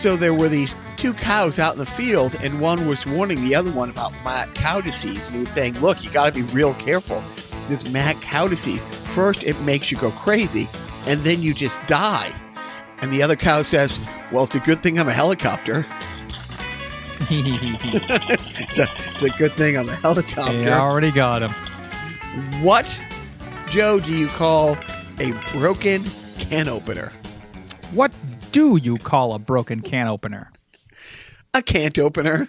so there were these two cows out in the field, and one was warning the other one about mad cow disease, and he was saying, "Look, you got to be real careful. This mad cow disease. First, it makes you go crazy, and then you just die." And the other cow says, "Well, it's a good thing I'm a helicopter. It's a, it's a good thing I'm a helicopter." they already got him. What, Joe, do you call a broken can opener? What do you call a broken can opener? A can't opener.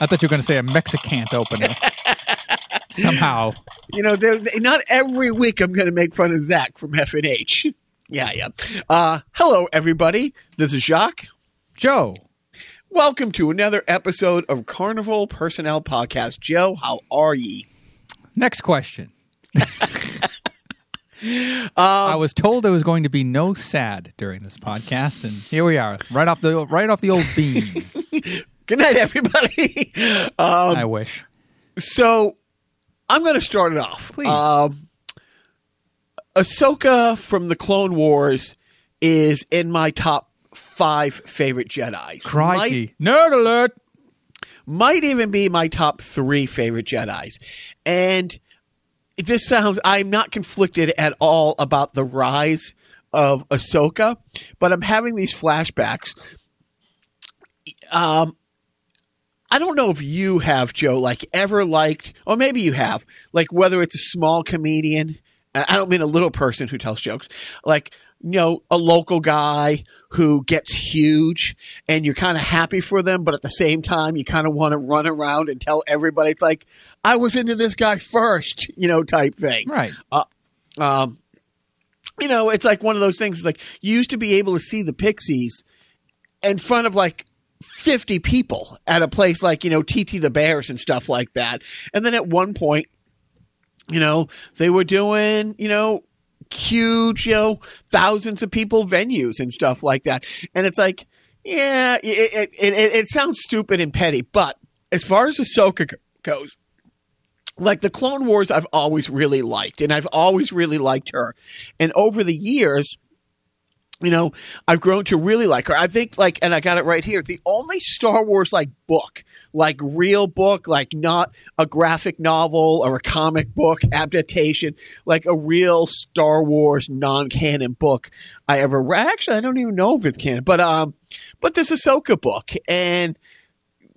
I thought you were going to say a Mexican opener. Somehow. You know, not every week I'm going to make fun of Zach from F and H. Yeah, yeah. Uh, hello, everybody. This is Jacques. Joe. Welcome to another episode of Carnival Personnel Podcast. Joe, how are ye? Next question. Um, I was told there was going to be no sad during this podcast, and here we are, right off the right off the old beam. Good night, everybody. um, I wish. so I'm going to start it off. Please. Um, Ahsoka from the Clone Wars is in my top five favorite Jedi's. Might, Crikey. Nerd alert. might even be my top three favorite Jedi's. And this sounds, I'm not conflicted at all about the rise of Ahsoka, but I'm having these flashbacks. Um, I don't know if you have, Joe, like ever liked, or maybe you have, like whether it's a small comedian, I I don't mean a little person who tells jokes, like, you know, a local guy who gets huge and you're kind of happy for them, but at the same time, you kind of want to run around and tell everybody, it's like, I was into this guy first, you know, type thing. Right. Um, you know, it's like one of those things. It's like you used to be able to see the Pixies in front of like 50 people at a place like, you know, TT the Bears and stuff like that. And then at one point, you know, they were doing, you know, huge, you know, thousands of people venues and stuff like that. And it's like, yeah, it, it, it, it sounds stupid and petty, but as far as Ahsoka go- goes, like the Clone Wars, I've always really liked, and I've always really liked her. And over the years, you know, I've grown to really like her. I think, like, and I got it right here. The only Star Wars like book, like real book, like not a graphic novel or a comic book adaptation, like a real Star Wars non-canon book I ever read. Actually, I don't even know if it's canon, but um, but this Ahsoka book, and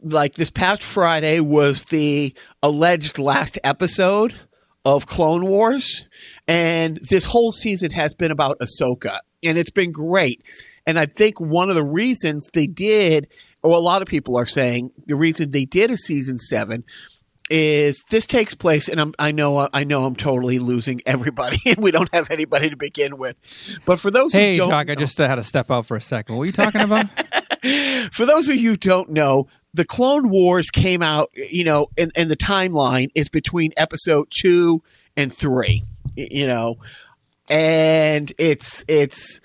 like this past Friday was the alleged last episode of Clone Wars, and this whole season has been about Ahsoka, and it's been great. And I think one of the reasons they did, or a lot of people are saying, the reason they did a season seven is this takes place, and I'm, I know I know I'm totally losing everybody, and we don't have anybody to begin with. But for those Hey, who don't Jacques, I just uh, had to step out for a second. What were you talking about? for those of you who don't know, the Clone Wars came out, you know, and, and the timeline is between episode two and three, you know, and it's, it's,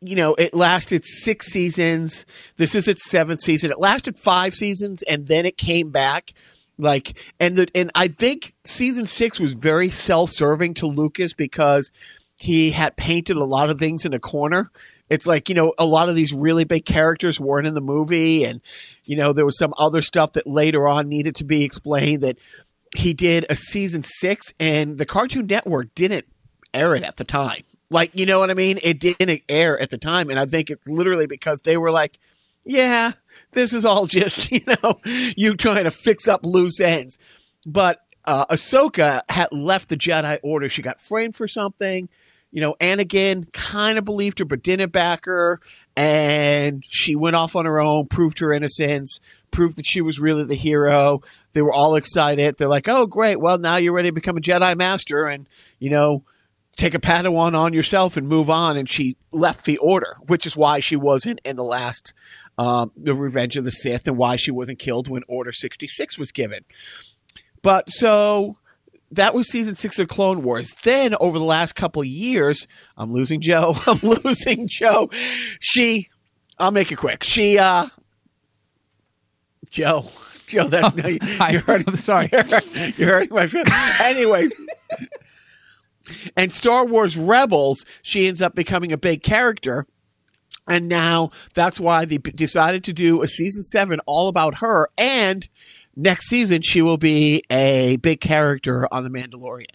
you know, it lasted six seasons. This is its seventh season. It lasted five seasons and then it came back. Like, and the, and I think season six was very self serving to Lucas because he had painted a lot of things in a corner. It's like, you know, a lot of these really big characters weren't in the movie. And, you know, there was some other stuff that later on needed to be explained that he did a season six and the Cartoon Network didn't air it at the time. Like, you know what I mean? It didn't air at the time. And I think it's literally because they were like, yeah, this is all just, you know, you trying to fix up loose ends. But uh, Ahsoka had left the Jedi Order. She got framed for something. You know, Anakin kind of believed her, but didn't back her. And she went off on her own, proved her innocence, proved that she was really the hero. They were all excited. They're like, oh, great. Well, now you're ready to become a Jedi Master and, you know, take a Padawan on yourself and move on. And she left the Order, which is why she wasn't in the last, um, the Revenge of the Sith, and why she wasn't killed when Order 66 was given. But so that was season six of Clone Wars. Then over the last couple of years, I'm losing Joe. I'm losing Joe. She, I'll make it quick. She, uh, Joe, Joe, that's no, I, you're hurting. I'm sorry. You're, you're hurting my feelings. Anyways. And Star Wars Rebels, she ends up becoming a big character. And now that's why they decided to do a season seven all about her. And next season, she will be a big character on The Mandalorian.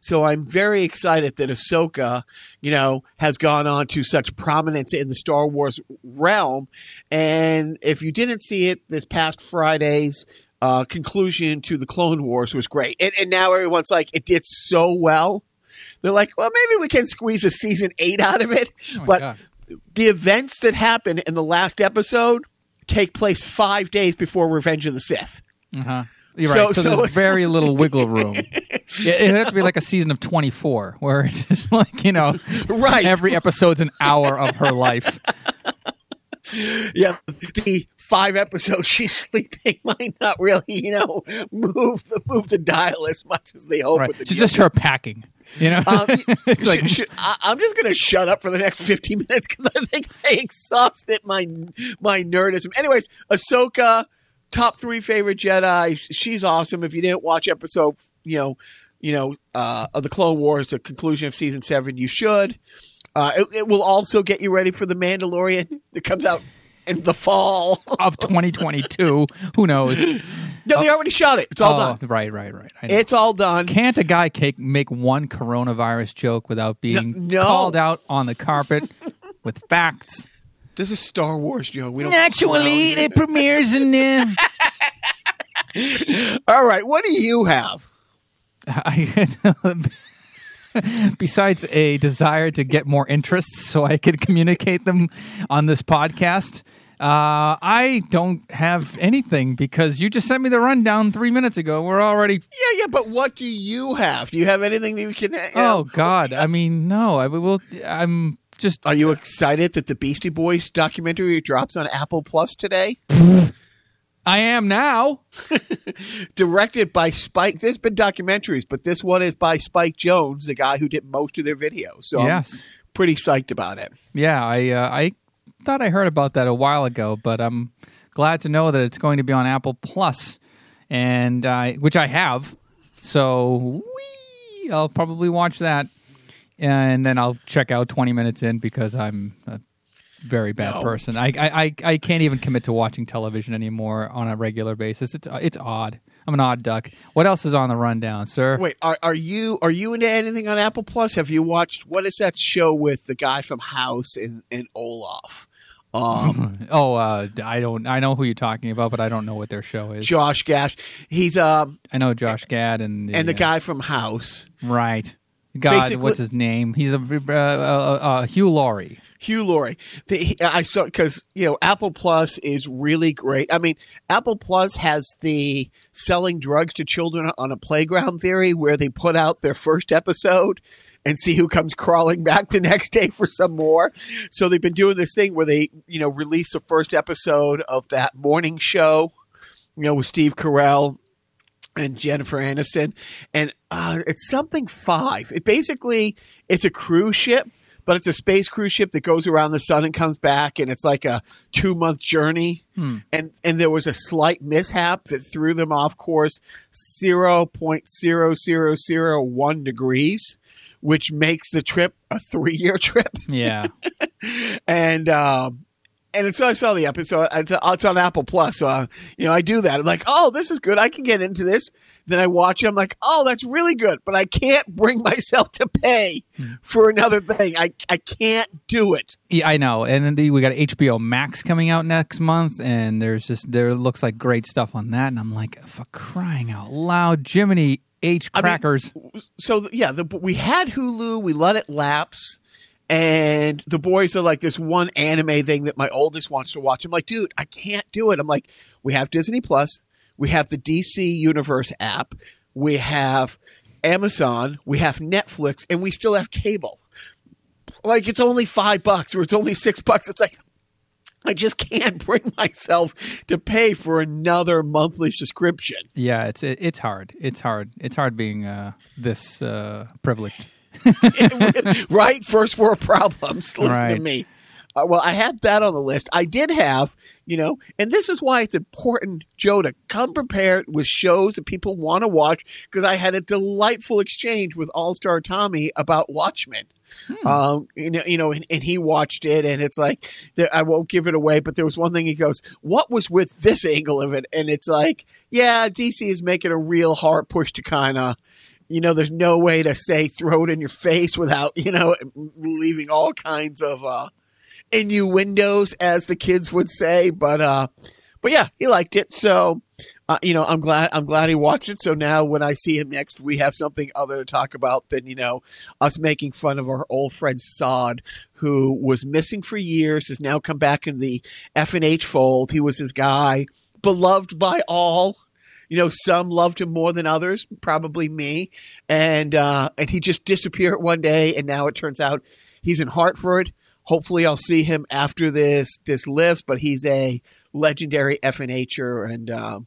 So I'm very excited that Ahsoka, you know, has gone on to such prominence in the Star Wars realm. And if you didn't see it this past Friday's uh, conclusion to the Clone Wars was great. And, and now everyone's like, it did so well. They're like, well, maybe we can squeeze a season eight out of it. Oh but God. the events that happen in the last episode take place five days before Revenge of the Sith. Uh-huh. You're So- right. So, so there's very little wiggle room. it, it'd have to be like a season of 24, where it's just like you know, Right. Every episode's an hour of her life. yeah, the five episodes she's sleeping might not really, you know, move the move the dial as much as they hope. Right. With the It's just her packing. You know, Um, it's like I, I'm just going to shut up for the next 15 minutes because I think I exhausted my my nerdism. Anyways, Ahsoka, top three favorite Jedi. She's awesome. If you didn't watch episode, you know, you know, uh, of the Clone Wars, the conclusion of season seven, you should. Uh, it, it will also get you ready for the Mandalorian that comes out in the fall. of 2022. Who knows? no, they already shot it. It's all oh, done. right, right, right. It's all done. Can't a guy cake, make one coronavirus joke without being no. called out on the carpet with facts? This is Star Wars, Joe. We don't. Actually, it premieres in. Uh, All right, what do you have? I, besides a desire to get more interests so I could communicate them on this podcast, uh, I don't have anything because you just sent me the rundown three minutes ago. We're already. Yeah, yeah, but what do you have? Do you have anything that you can? You Oh? God! I mean, no. I will. I'm just. Are you excited that the Beastie Boys documentary drops on Apple Plus today? I am now. Directed by Spike. There's been documentaries, but this one is by Spike Jonze, the guy who did most of their videos. So Yes. I'm pretty psyched about it. Yeah, I uh, I thought I heard about that a while ago, but I'm glad to know that it's going to be on Apple Plus, and I which I have. So wee, I'll probably watch that, and then I'll check out 20 minutes in because I'm a very bad No. person. I, I I I can't even commit to watching television anymore on a regular basis. It's it's odd. I'm an odd duck. What else is on the rundown, sir? Wait, are are you are you into anything on Apple Plus? Have you watched what is that show with the guy from House and and Olaf? Um, Oh, uh, I don't. I know who you're talking about, but I don't know what their show is. Josh Gash. He's um I know Josh Gad and and the uh, guy from House. Right. God, Basically- what's his name? He's a uh, uh, uh, Hugh Laurie. Hugh Laurie. The, he- I saw because you know Apple Plus is really great. I mean, Apple Plus has the selling drugs to children on a playground theory, where they put out their first episode and see who comes crawling back the next day for some more. So they've been doing this thing where they you know release the first episode of that morning show, you know, with Steve Carell and Jennifer Aniston, and uh, it's something five. It basically it's a cruise ship, but it's a space cruise ship that goes around the sun and comes back, and it's like a two month journey. And and there was a slight mishap that threw them off course zero point zero zero zero one degrees, which makes the trip a three year trip Yeah. and um, and so I saw the episode. It's, on Apple Plus. So uh, you know, I do that. I'm like, oh, this is good. I can get into this. Then I watch it. I'm like, oh, that's really good. But I can't bring myself to pay for another thing. I I can't do it. yeah, I know. And then the, we got HBO Max coming out next month, and there's just there looks like great stuff on that. And I'm like, for crying out loud, Jiminy H mean- crackers. So yeah, the, we had Hulu. We let it lapse. And the boys are like this one anime thing that my oldest wants to watch. I'm like, dude, I can't do it. I'm like, we have Disney Plus, we have the DC Universe app, we have Amazon, we have Netflix, and we still have cable. Like it's only five bucks or it's only six bucks. It's like I just can't bring myself to pay for another monthly subscription. yeah, it's it, it's hard. It's hard. It's hard being uh, this uh, privileged. right? First world problems. Listen to me. Uh, well, I had that on the list. I did have, you know, and this is why it's important, Joe, to come prepared with shows that people want to watch because I had a delightful exchange with All Star Tommy about Watchmen. Um, you know, you know, and, and he watched it, and it's like I won't give it away, but there was one thing he goes, "What was with this angle of it?" And it's like, yeah, DC is making a real hard push to kind of. You know, there's no way to say throw it in your face without, you know, leaving all kinds of uh, innuendos, as the kids would say. But uh, but yeah, he liked it. So uh, you know, I'm glad I'm glad he watched it. So now when I see him next, we have something other to talk about than you know us making fun of our old friend Sod, who was missing for years, has now come back in the F and H fold. He was his guy, beloved by all. You know, some loved him more than others, probably me, and uh, and he just disappeared one day, and now it turns out he's in Hartford. Hopefully, I'll see him after this this lifts, but he's a legendary F and um,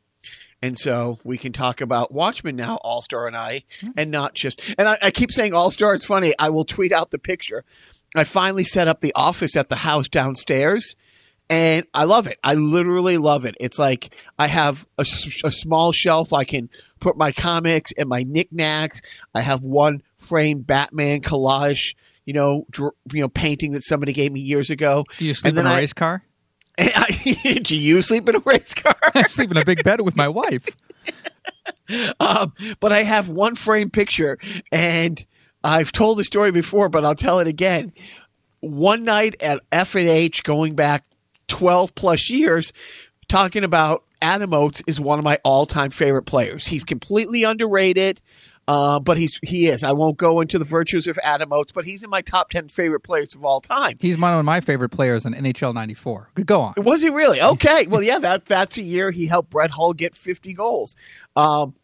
and so we can talk about Watchmen now, All Star and I, and not just. And I, I keep saying All Star. It's funny. I will tweet out the picture. I finally set up the office at the house downstairs, and I love it. I literally love it. It's like I have a small shelf I can put my comics and my knickknacks. I have one framed Batman collage, you know, dr- you know, painting that somebody gave me years ago. Do you sleep And in a I- race car? Do you sleep in a race car? I sleep in a big bed with my wife. um, but I have one frame picture, and I've told the story before, but I'll tell it again. One night at F and H, going back twelve plus years, talking about Adam Oates is one of my all-time favorite players. He's completely underrated, uh, but he's he is. I won't go into the virtues of Adam Oates, but he's in my top ten favorite players of all time. He's one of my favorite players in NHL '94. Go on. Was he really? Okay. Well, yeah, that that's a year he helped Brett Hull get 50 goals. Um,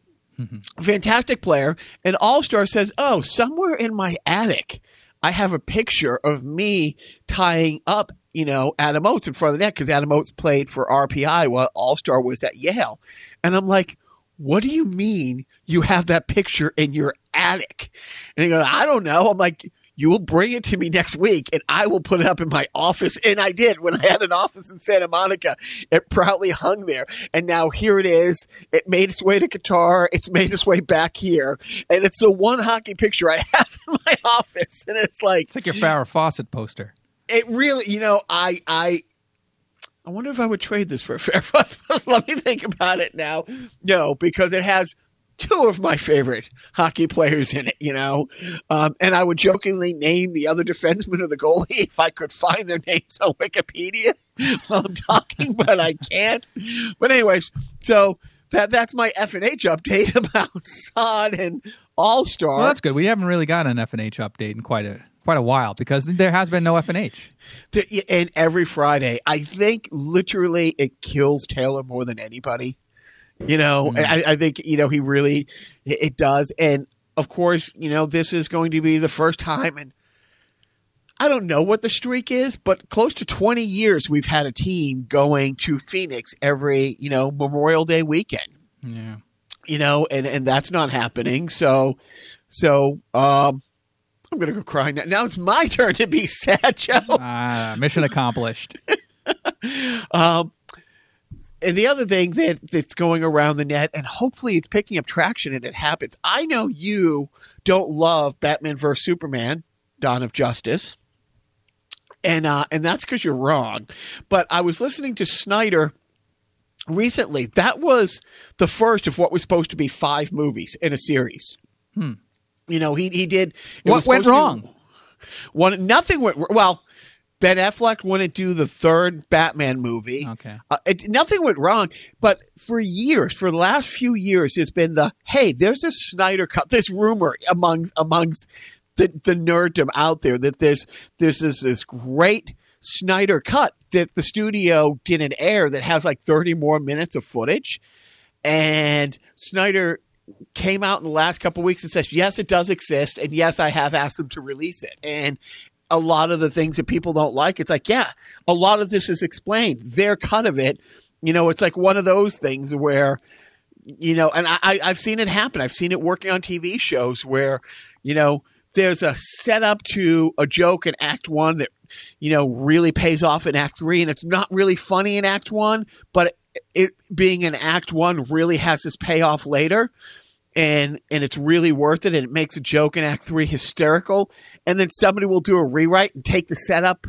Fantastic player. And All Star says, "Oh, somewhere in my attic, I have a picture of me tying up, you know, Adam Oates in front of the net because Adam Oates played for RPI while All Star was at Yale." And I'm like, "What do you mean you have that picture in your attic?" And he goes, "I don't know." I'm like. You will bring it to me next week and I will put it up in my office. And I did when I had an office in Santa Monica. It proudly hung there. And now here it is. It made its way to Qatar. It's made its way back here. And it's the one hockey picture I have in my office. And it's like, It's like your Farrah Fawcett poster. it really, you know, I, I, I wonder if I would trade this for a fair price. Let me think about it now. No, because it has two of my favorite hockey players in it, you know. Um, and I would jokingly name the other defenseman or the goalie if I could find their names on Wikipedia while I'm talking, but I can't. But anyways, so that that's my F and H update about Sod and All Star. Well, that's good. We haven't really got an F and H update in quite a quite a while because there has been no F and H. The- and every Friday, I think literally it kills Taylor more than anybody. You know, I, I think you know he really it does, and of course, you know this is going to be the first time, and I don't know what the streak is, but close to twenty years we've had a team going to Phoenix every you know Memorial Day weekend Yeah. you know, and and that's not happening. So, so um, I'm gonna go cry now. Now it's my turn to be sad, Joe. Ah, mission accomplished. Um, and the other thing that that's going around the net, and hopefully it's picking up traction, and it happens. I know you don't love Batman vs Superman, Dawn of Justice. And uh, and that's because you're wrong. But I was listening to Snyder recently. That was the first of what was supposed to be five movies in a series. Hmm. You know, he he did. What went supposed to- wrong? One nothing went well. Ben Affleck wouldn't do the third Batman movie. Okay. Uh, it, nothing went wrong, but for years, for the last few years, it's been the hey, there's this Snyder cut, this rumor amongst amongst the the nerddom out there that there's there's this this great Snyder cut that the studio didn't air that has like 30 more minutes of footage, and Snyder came out in the last couple weeks and says yes, it does exist, and yes, I have asked them to release it, and a lot of the things that people don't like, it's like, yeah, a lot of this is explained. Their cut of it, you know, it's like one of those things where, you know, and I, I've seen it happen. I've seen it working on TV shows where, you know, there's a setup to a joke in Act One that, you know, really pays off in Act Three, and it's not really funny in Act One, but it, being in Act One really has this payoff later and and it's really worth it and it makes a joke in act 3 hysterical and then somebody will do a rewrite and take the setup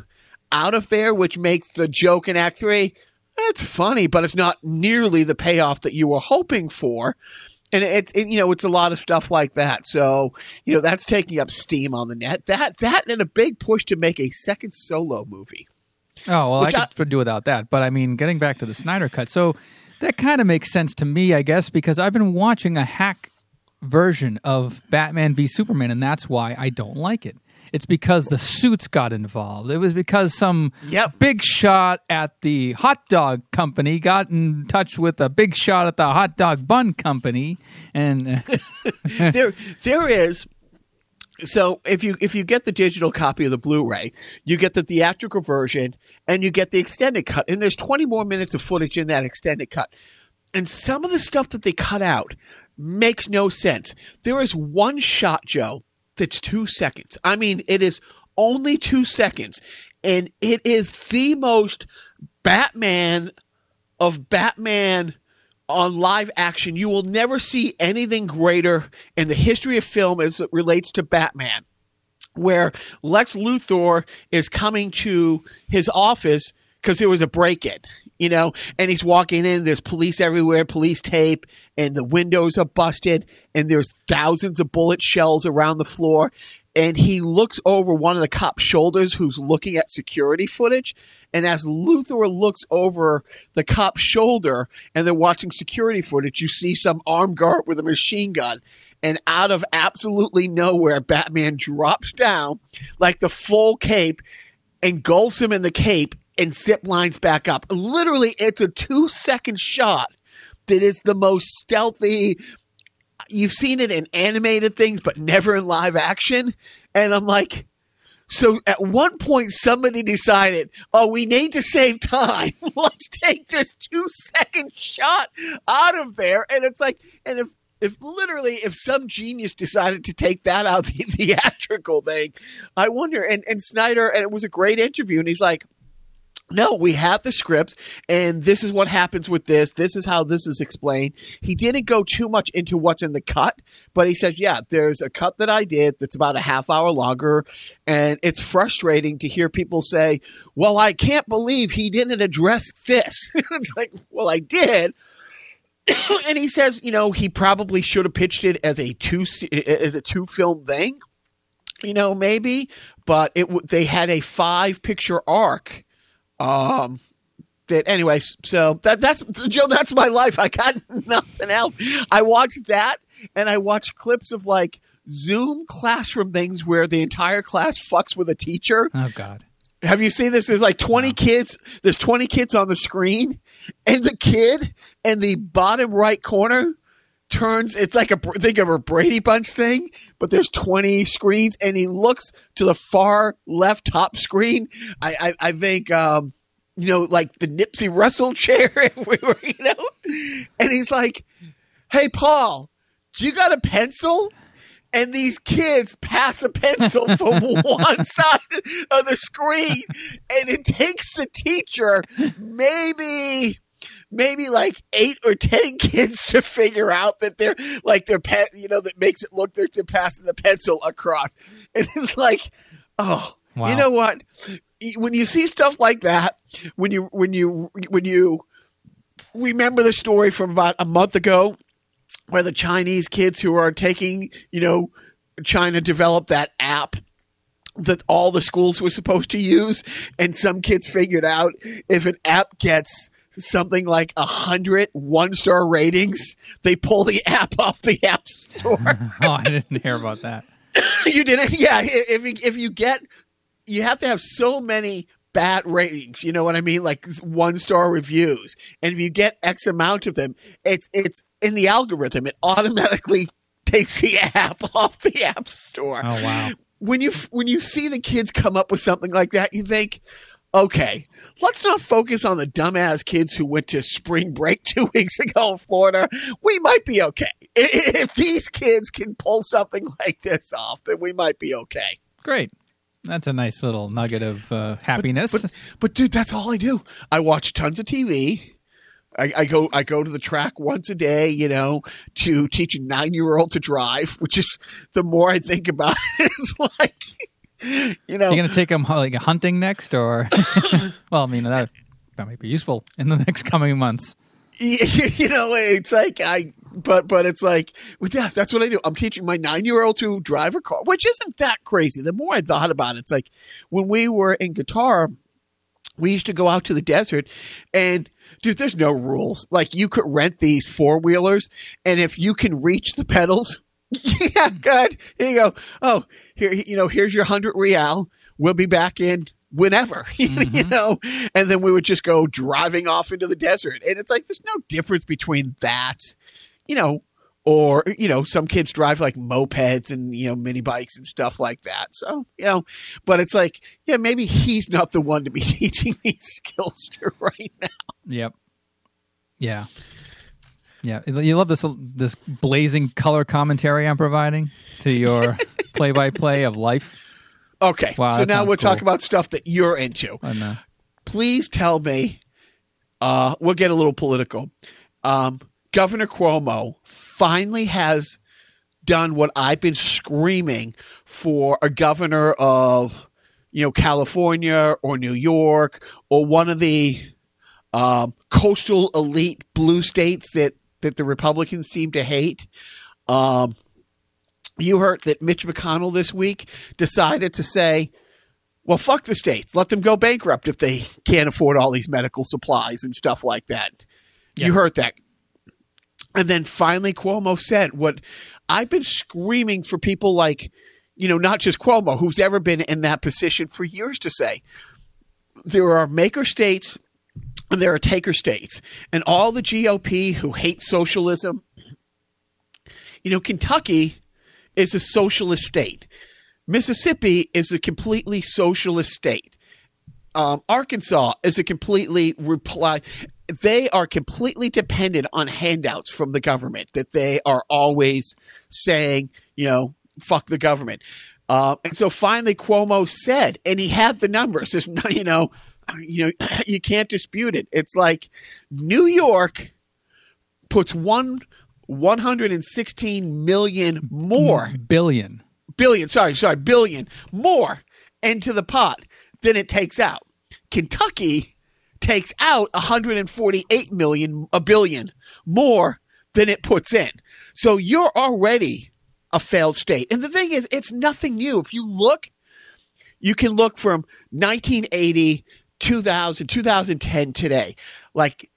out of there which makes the joke in act 3 it's funny but it's not nearly the payoff that you were hoping for. And it's it, you know it's a lot of stuff like that. So you know that's taking up steam on the net. That that and a big push to make a second solo movie Oh well, I could do without that. But I mean, getting back to the Snyder cut, so that kind of makes sense to me, I guess, because I've been watching a hack version of Batman v Superman, and that's why I don't like it. It's because the suits got involved. It was because some Yep. big shot at the hot dog company got in touch with a big shot at the hot dog bun company, and uh, there there is so if you if you get the digital copy of the Blu-ray, you get the theatrical version and you get the extended cut. And there's 20 more minutes of footage in that extended cut. And some of the stuff that they cut out makes no sense. There is one shot, Joe, that's 2 seconds. I mean, it is only 2 seconds and it is the most Batman of Batman on live action. You will never see anything greater in the history of film as it relates to Batman, where Lex Luthor is coming to his office because there was a break in, you know, and he's walking in. There's police everywhere, police tape, and the windows are busted, and there's thousands of bullet shells around the floor. And he looks over one of the cop's shoulders who's looking at security footage. And as Luthor looks over the cop's shoulder and they're watching security footage, you see some armed guard with a machine gun. And out of absolutely nowhere, Batman drops down like the full cape, engulfs him in the cape, and zip lines back up. Literally, it's a two second shot that is the most stealthy. You've seen it in animated things, but never in live action. And I'm like, so at one point, somebody decided, oh, we need to save time. Let's take this two second shot out of there. And it's like, and if, if literally, if some genius decided to take that out the theatrical thing, I wonder. And, and Snyder, and it was a great interview. And he's like, no, we have the script, and this is what happens with this. This is how this is explained. He didn't go too much into what's in the cut, but he says, yeah, there's a cut that I did that's about a half hour longer, and it's frustrating to hear people say, well, I can't believe he didn't address this. it's like, well, I did. and he says, you know, he probably should have pitched it as a two as a two film thing, you know, maybe, but it they had a five picture arc um, that anyways, so that that's Joe. That's my life. I got nothing else. I watched that, and I watched clips of like Zoom classroom things where the entire class fucks with a teacher. oh god, Have you seen this? There's like 20 kids. There's 20 kids on the screen, and the kid in the bottom right corner turns. It's like a think of a Brady Bunch thing, but there's 20 screens, and he looks to the far left top screen. I I, I think. um you know, like the Nipsey Russell chair, we were, you know, and he's like, "Hey, Paul, do you got a pencil?" and these kids pass a pencil from one side of the screen and it takes the teacher maybe maybe like eight or ten kids to figure out that they're like they're you know that makes it look like they're passing the pencil across and it's like oh Wow. you know what when you see stuff like that when you when you when you remember the story from about a month ago where the Chinese kids who are taking, you know, China developed that app that all the schools were supposed to use, and some kids figured out if an app gets something like a hundred one star ratings, they pull the app off the app store. oh, I didn't hear about that. you didn't? Yeah. If you, if you get, you have to have so many bad ratings. You know what I mean? Like one star reviews, and if you get X amount of them, it's it's in the algorithm. It automatically takes the app off the app store. Oh wow. When you when you see the kids come up with something like that, you think. Okay, let's not focus on the dumbass kids who went to spring break two weeks ago in Florida. We might be okay. If these kids can pull something like this off, then we might be okay. Great. That's a nice little nugget of uh, happiness. But, but dude, that's all I do. I watch tons of TV. I, I go I go to the track once a day, you know, to teach a nine year old to drive, which is the more I think about it, it's like you know You're gonna take him like hunting next, or well, I mean that that might be useful in the next coming months. you know, it's like I, but but it's like, yeah, that's what I do. I'm teaching my nine year old to drive a car, which isn't that crazy. The more I thought about it, it's like when we were in Qatar, we used to go out to the desert, and dude, there's no rules. Like you could rent these four wheelers, and if you can reach the pedals, yeah, hmm. good. Here you go. Oh, here, you know, here's your hundred real. We'll be back in whenever, you mm-hmm. know, and then we would just go driving off into the desert. And it's like, there's no difference between that, you know, or, you know, some kids drive like mopeds and, you know, mini bikes and stuff like that. So, you know, but it's like, yeah, maybe he's not the one to be teaching these skills to right now. Yep. Yeah. Yeah, you love this this blazing color commentary I'm providing to your play-by-play of life. Okay. Wow, so now we'll talk cool. about stuff that you're into. I know. please tell me uh, we'll get a little political um, governor cuomo finally has done what i've been screaming for a governor of you know california or new york or one of the um, coastal elite blue states that that the republicans seem to hate um, you heard that mitch mcconnell this week decided to say well, fuck the states. Let them go bankrupt if they can't afford all these medical supplies and stuff like that. You heard that. And then finally, Cuomo said what I've been screaming for people like, you know, not just Cuomo, who's ever been in that position for years to say. There are maker states and there are taker states. And all the GOP who hate socialism, you know, Kentucky is a socialist state. Mississippi is a completely socialist state. Um, Arkansas is a completely reply. They are completely dependent on handouts from the government that they are always saying, you know, fuck the government. Uh, and so finally, Cuomo said, and he had the numbers. There's no, you know, you know, you can't dispute it. It's like New York puts one 116 million more Billion. billion, sorry, sorry, billion more into the pot than it takes out. Kentucky takes out 148 million, a billion more than it puts in. So you're already a failed state. And the thing is, it's nothing new. If you look, you can look from 1980, 2000, 2010 today. Like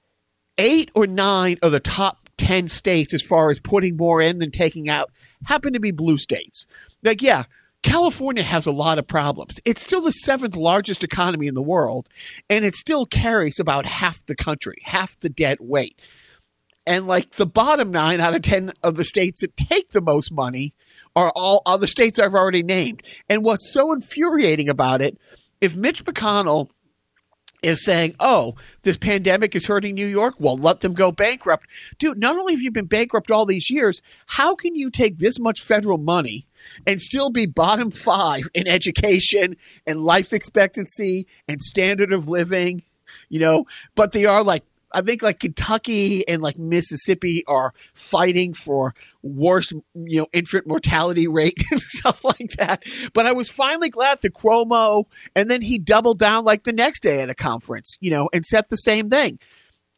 eight or nine of the top 10 states as far as putting more in than taking out happen to be blue states. Like, yeah, California has a lot of problems. It's still the seventh largest economy in the world, and it still carries about half the country, half the debt weight. And like the bottom nine out of 10 of the states that take the most money are all other states I've already named. And what's so infuriating about it, if Mitch McConnell is saying, oh, this pandemic is hurting New York, well, let them go bankrupt. Dude, not only have you been bankrupt all these years, how can you take this much federal money and still be bottom five in education and life expectancy and standard of living? You know, but they are like, I think like Kentucky and like Mississippi are fighting for worst, you know, infant mortality rate and stuff like that. But I was finally glad that Cuomo, and then he doubled down like the next day at a conference, you know, and said the same thing.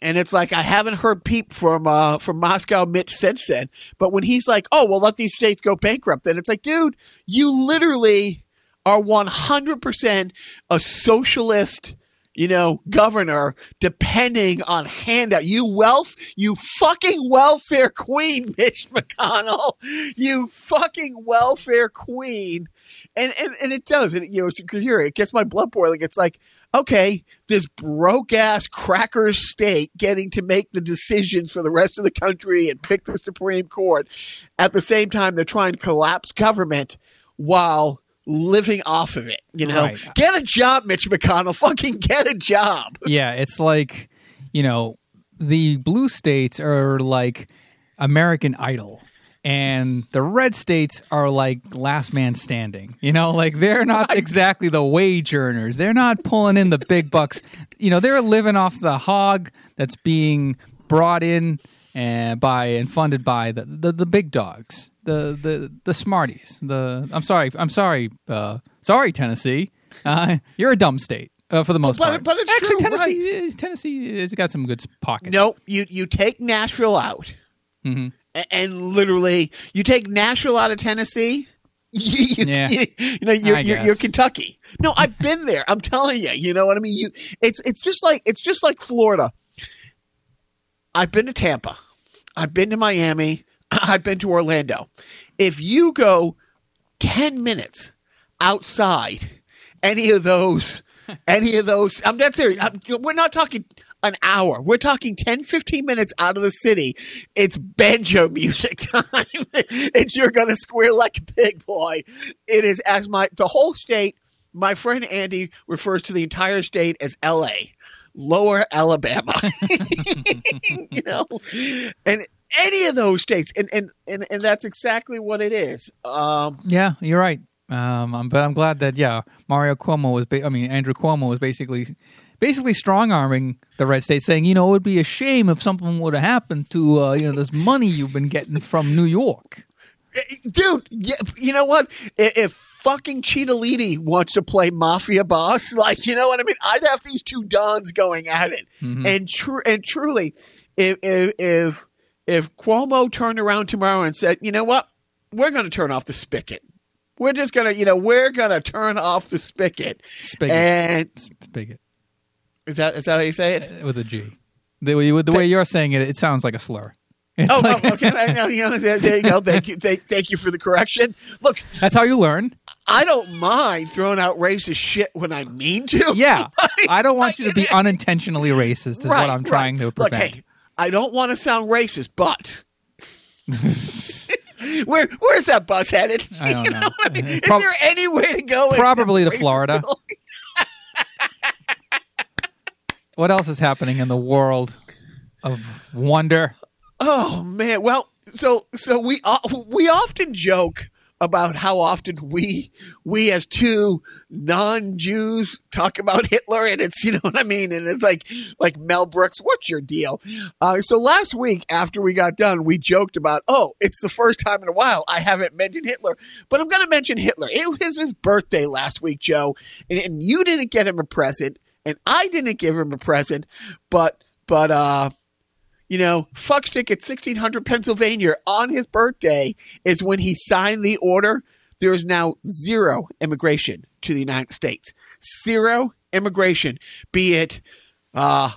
And it's like I haven't heard peep from uh, from Moscow Mitch since then. But when he's like, "Oh, well, let these states go bankrupt," then it's like, dude, you literally are one hundred percent a socialist you know, governor depending on handout. You wealth, you fucking welfare queen, Mitch McConnell. You fucking welfare queen. And and, and it does. And you know, you hear it. It gets my blood boiling. It's like, okay, this broke ass cracker state getting to make the decisions for the rest of the country and pick the Supreme Court. At the same time, they're trying to collapse government while living off of it. You know, Right. get a job, Mitch McConnell. Fucking get a job. Yeah, it's like, you know, the blue states are like American Idol. And the red states are like last man standing. You know, like they're not exactly the wage earners. They're not pulling in the big bucks. You know, they're living off the hog that's being brought in and by and funded by the, the, the big dogs, the, the the smarties. The I'm sorry, I'm sorry, uh, sorry, Tennessee. Uh, you're a dumb state uh, for the most But- part. but it's actually true, Tennessee. uh, Tennessee has got some good pockets. No, you you take Nashville out, Mhm. a- and literally you take Nashville out of Tennessee. You, you- Yeah. you, you know you're, you're, you're Kentucky. No, I've been there. I'm telling you. You know what I mean? You it's it's just like it's just like Florida. I've been to Tampa. I've been to Miami. I've been to Orlando. If you go 10 minutes outside any of those, any of those, I'm dead serious. I'm, we're not talking an hour. We're talking 10, 15 minutes out of the city. It's banjo music time. it's you're going to squeal like a pig, boy. It is as my, the whole state, my friend Andy refers to the entire state as LA. Lower Alabama, you know, and any of those states, and and and, and that's exactly what it is. Um, Yeah, you're right. Um, but I'm glad that yeah, Mario Cuomo was. Ba- I mean, Andrew Cuomo was basically, basically strong arming the red state, saying, you know, it would be a shame if something would have happened to uh, you know this money you've been getting from New York. dude, you know what? If, fucking Cheetah wants to play mafia boss, like you know what I mean, I'd have these two dons going at it, and true and truly, if if if if Cuomo turned around tomorrow and said, you know what, we're going to turn off the spigot. We're just gonna, you know, we're gonna turn off the spigot. Spigot. And Spigot is that is that how you say it? Uh, with a G. The way, the way you're saying it, it sounds like a slur. It's Oh, like- oh, okay. I you know, there, there you go. Thank you. Thank, thank you for the correction. Look, That's how you learn. I don't mind throwing out racist shit when I mean to. Yeah, I don't want you to be unintentionally racist. Is Right, what I'm trying right. to prevent. Look, hey, I don't want to sound racist, but where where's that bus headed? I don't You know. what I mean? Is there any way to go? Probably to? Florida. What else is happening in the world of wonder? Oh man, well, so so we uh, we often joke about how often we we as two non-Jews talk about Hitler, and it's you know what I mean, and it's like like Mel Brooks, what's your deal? Uh, so last week after we got done, we joked about oh, it's the first time in a while I haven't mentioned Hitler, but I'm going to mention Hitler. It was his birthday last week, Joe, and, and you didn't get him a present, and I didn't give him a present, but but uh you know, Fuckstick at 1600 Pennsylvania on his birthday is when he signed the order. There is now zero immigration to the United States. Zero immigration, be it uh,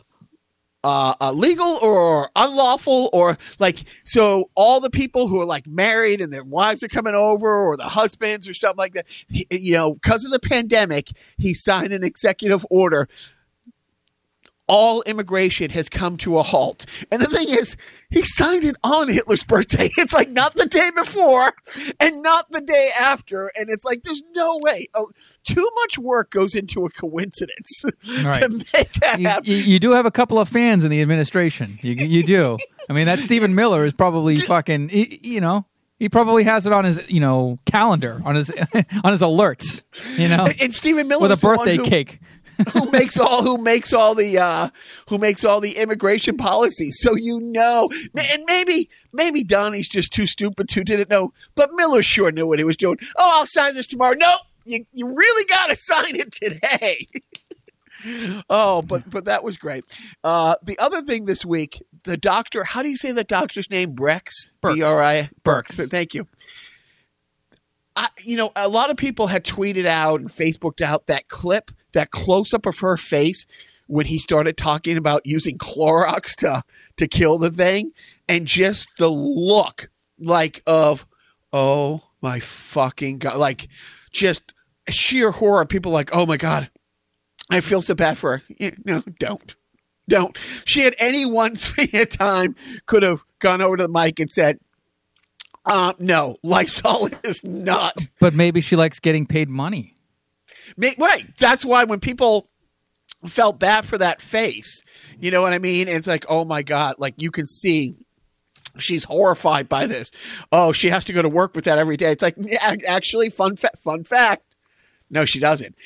uh, uh, legal or unlawful, or like, so all the people who are like married and their wives are coming over, or the husbands or something like that, you know, because of the pandemic, he signed an executive order all immigration has come to a halt. And the thing is, he signed it on Hitler's birthday. It's like not the day before and not the day after. And it's like, there's no way. Oh, too much work goes into a coincidence Right. to make that You, happen. you, you do have a couple of fans in the administration. You, you do. I mean, that Stephen Miller is probably fucking. You know, he probably has it on his you know calendar on his on his alerts. You know, and Stephen Miller with a is the one birthday who- cake. who makes all who makes all the uh who makes all the immigration policies. So you know. And maybe maybe donnie's just too stupid to didn't know. But miller sure knew what he was doing. Oh i'll sign this tomorrow. No you, you really gotta sign it today. Oh but but that was great. Uh the other thing this week the doctor how do you say the doctor's name? Brex? Birx. b-r-i Birx. thank you. I, you know, a lot of people had tweeted out and Facebooked out that clip, that close up of her face when he started talking about using Clorox to to kill the thing, and just the look like of, oh my fucking god, like just sheer horror. People like, oh my god, I feel so bad for her. Know, don't. Don't. She at any one time could have gone over to the mic and said, uh, no, Lysol is not. But maybe she likes getting paid money. Right. That's why when people felt bad for that face, you know what I mean? It's like, oh my God, like you can see she's horrified by this. Oh, she has to go to work with that every day. It's like, actually, fun, fa- fun fact. No, she doesn't.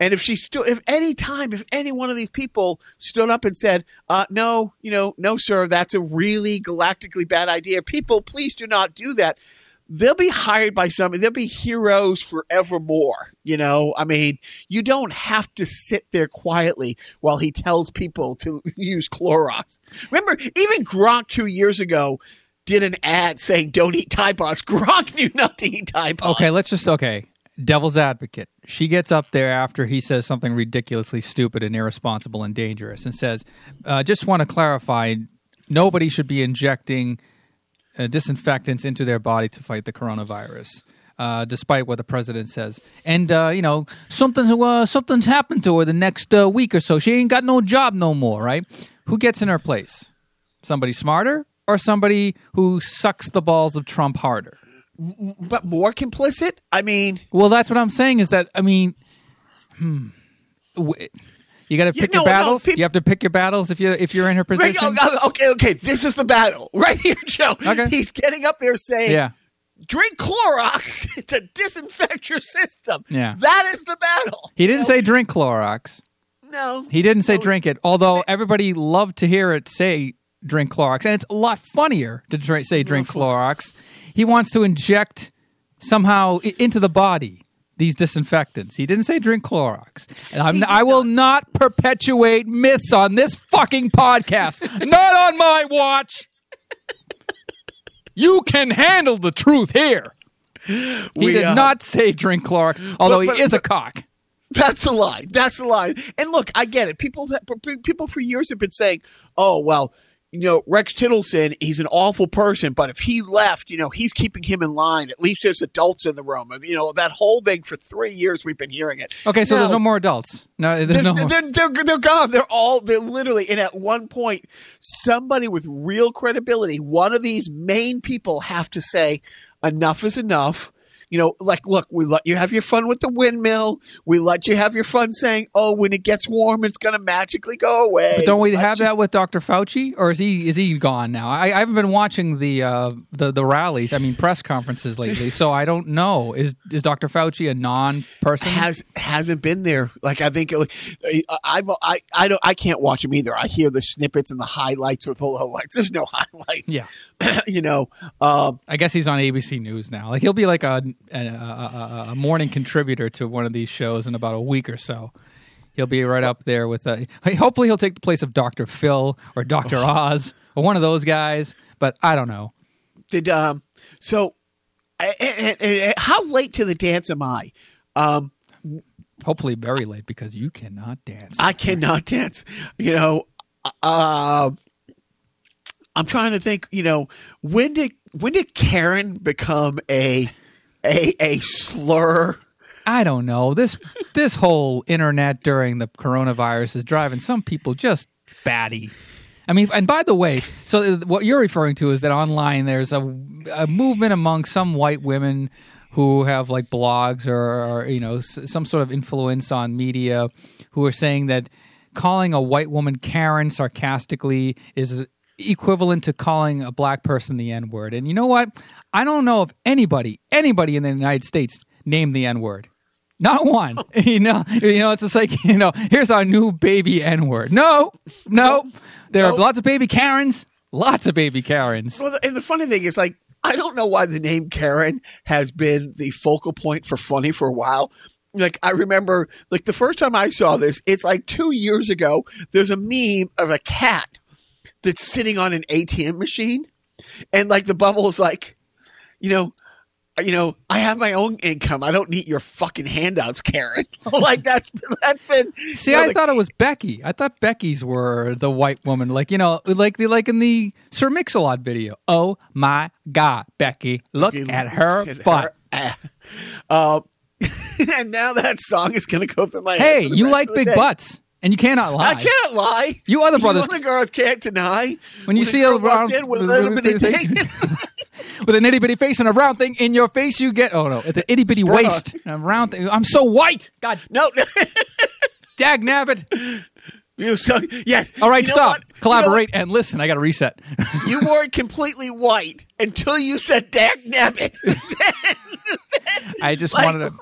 And if she stood, if any time, if any one of these people stood up and said, uh, no, you know, no, sir, that's a really galactically bad idea. People, please do not do that. They'll be hired by somebody. They'll be heroes forevermore. You know, I mean, you don't have to sit there quietly while he tells people to use Clorox. Remember, even Gronk two years ago did an ad saying "Don't eat Tide Pods." Gronk knew not to eat Tide Pods. Okay, let's just okay. Devil's advocate. She gets up there after he says something ridiculously stupid and irresponsible and dangerous, and says, uh, "Just want to clarify: nobody should be injecting uh, disinfectants into their body to fight the coronavirus." Uh, despite what the president says, and uh, you know something's uh, something's happened to her the next uh, week or so. She ain't got no job no more, right? Who gets in her place? Somebody smarter or somebody who sucks the balls of Trump harder? but more complicit. I mean, Well, that's what I'm saying. Is that I mean, hmm, w- you got to pick no, your no, battles. you have to pick your battles if you if you're in her position. oh, okay, okay, this is the battle right here, Joe. Okay. He's getting up there saying, Yeah, "Drink Clorox to disinfect your system." Yeah. that is the battle. he didn't know? say drink Clorox. no. He didn't say No. drink it. Although everybody loved to hear it say drink Clorox, and it's a lot funnier to drink, say drink Clorox. He wants to inject somehow into the body these disinfectants. He didn't say drink Clorox. And I'm, I will not perpetuate myths on this fucking podcast. not on my watch. You can handle the truth here. He We, did uh, not say drink Clorox, although but- he is a cock. That's a lie. That's a lie. And look, I get it. People that people for years have been saying, "Oh, well, you know, Rex Tillerson, he's an awful person, but if he left, you know, he's keeping him in line. At least there's adults in the room." You know, that whole thing for 3 years we've been hearing it. Okay, so there's no more adults. No, there's, There's- no more. they're, they're, they're gone. They're all, they're literally, and at one point, somebody with real credibility, one of these main people have to say, enough is enough. You know, like, look, we let you have your fun with the windmill. We let you have your fun saying, oh, when it gets warm, it's going to magically go away. But don't we let have you- that with Dr. Fauci, or is he is he gone now? I, I haven't been watching the uh, the the rallies. I mean, press conferences lately, so I don't know. Is is Dr. Fauci a non person? has hasn't been there. Like I think, like, I, I I don't I can't watch him either. I hear the snippets and the highlights or the lowlights. There's no highlights. yeah, you know, um, I guess he's on ABC News now. Like he'll be like a a, a, a a morning contributor to one of these shows in about a week or so. He'll be right up there with. Uh, hopefully, he'll take the place of Dr. Phil or Dr. Oz or one of those guys. But I don't know. did um so eh, eh, eh, how late to the dance am i um Hopefully, very late because you cannot dance. i cannot dance you know uh i'm trying to think you know when did when did karen become a a a slur I don't know. This this whole internet during the coronavirus is driving some people just batty. I mean, and by the way, so what you're referring to is that online there's a, a movement among some white women who have like blogs or, or you know some sort of influence on media who are saying that calling a white woman Karen sarcastically is equivalent to calling a black person the N word. And you know what? I don't know if anybody anybody in the United States named the N word. Not one. you know, you know, it's just like, you know, here's our new baby N word. No, no. There are lots of baby Karens. Lots of baby Karens. well and the funny thing is like i don't know why the name karen has been the focal point for funny for a while like I remember like the first time I saw this, it's like two years ago. There's a meme of a cat that's sitting on an ATM machine, and like the bubble is like, you know, you know, I have my own income. I don't need your fucking handouts, Karen. like that's that's been. See, you know, I thought it was Becky. I thought Becky's were the white woman, like you know, like the like in the Sir Mix-a-Lot video. Oh my God, Becky, look at her at butt. her. Um, and now that song is going to go through my. head Hey, you like big butts, and you cannot lie. I can't lie. You other brothers- other girls can't deny. When you a see a walks round- in with a little bit of thing. with an itty bitty face and a round thing in your face, you get oh no, it's an itty bitty oh. waist, and a round thing. I'm so white. God, no, dag nabbit. you so yes. All right, You know stop. what? You know Collaborate and listen. I got to reset. You, weren't completely white until you said "dag nabbit." I just Like- wanted to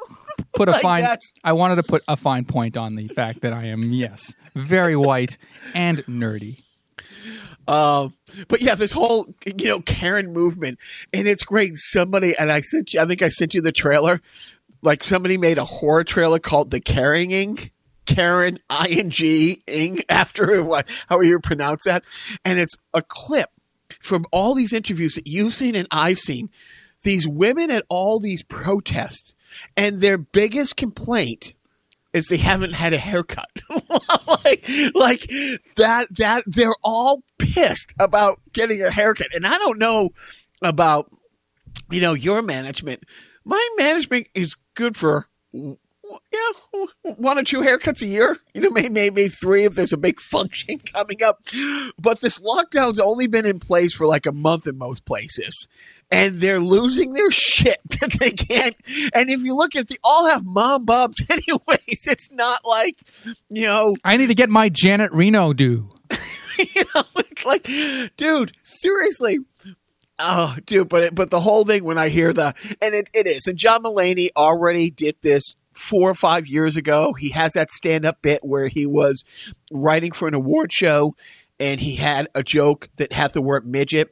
put a Like, fine. that's- I wanted to put a fine point on the fact that I am yes, very white and nerdy. Um, but yeah, this whole you know Karen movement, and it's great. Somebody and I sent you. I think I sent you the trailer. Like somebody made a horror trailer called "The Carrying." Karen ing ing after what however you pronounce that, and it's a clip from all these interviews that you've seen and I've seen. These women at all these protests, and their biggest complaint is they haven't had a haircut. like, like that, that they're all pissed about getting a haircut. And I don't know about, you know, your management. My management is good for, yeah, one or two haircuts a year. You know, maybe, maybe three if there's a big function coming up. But this lockdown's only been in place for like a month in most places and they're losing their shit that they can't. And if you look at, they all have mom bobs anyways. It's not like, you know, I need to get my Janet Reno do. you know, it's like, dude, seriously. Oh, dude, but it, but the whole thing when I hear the and it, it is, and John Mulaney already did this four or five years ago. He has that stand up bit where he was writing for an award show, and he had a joke that had the word midget,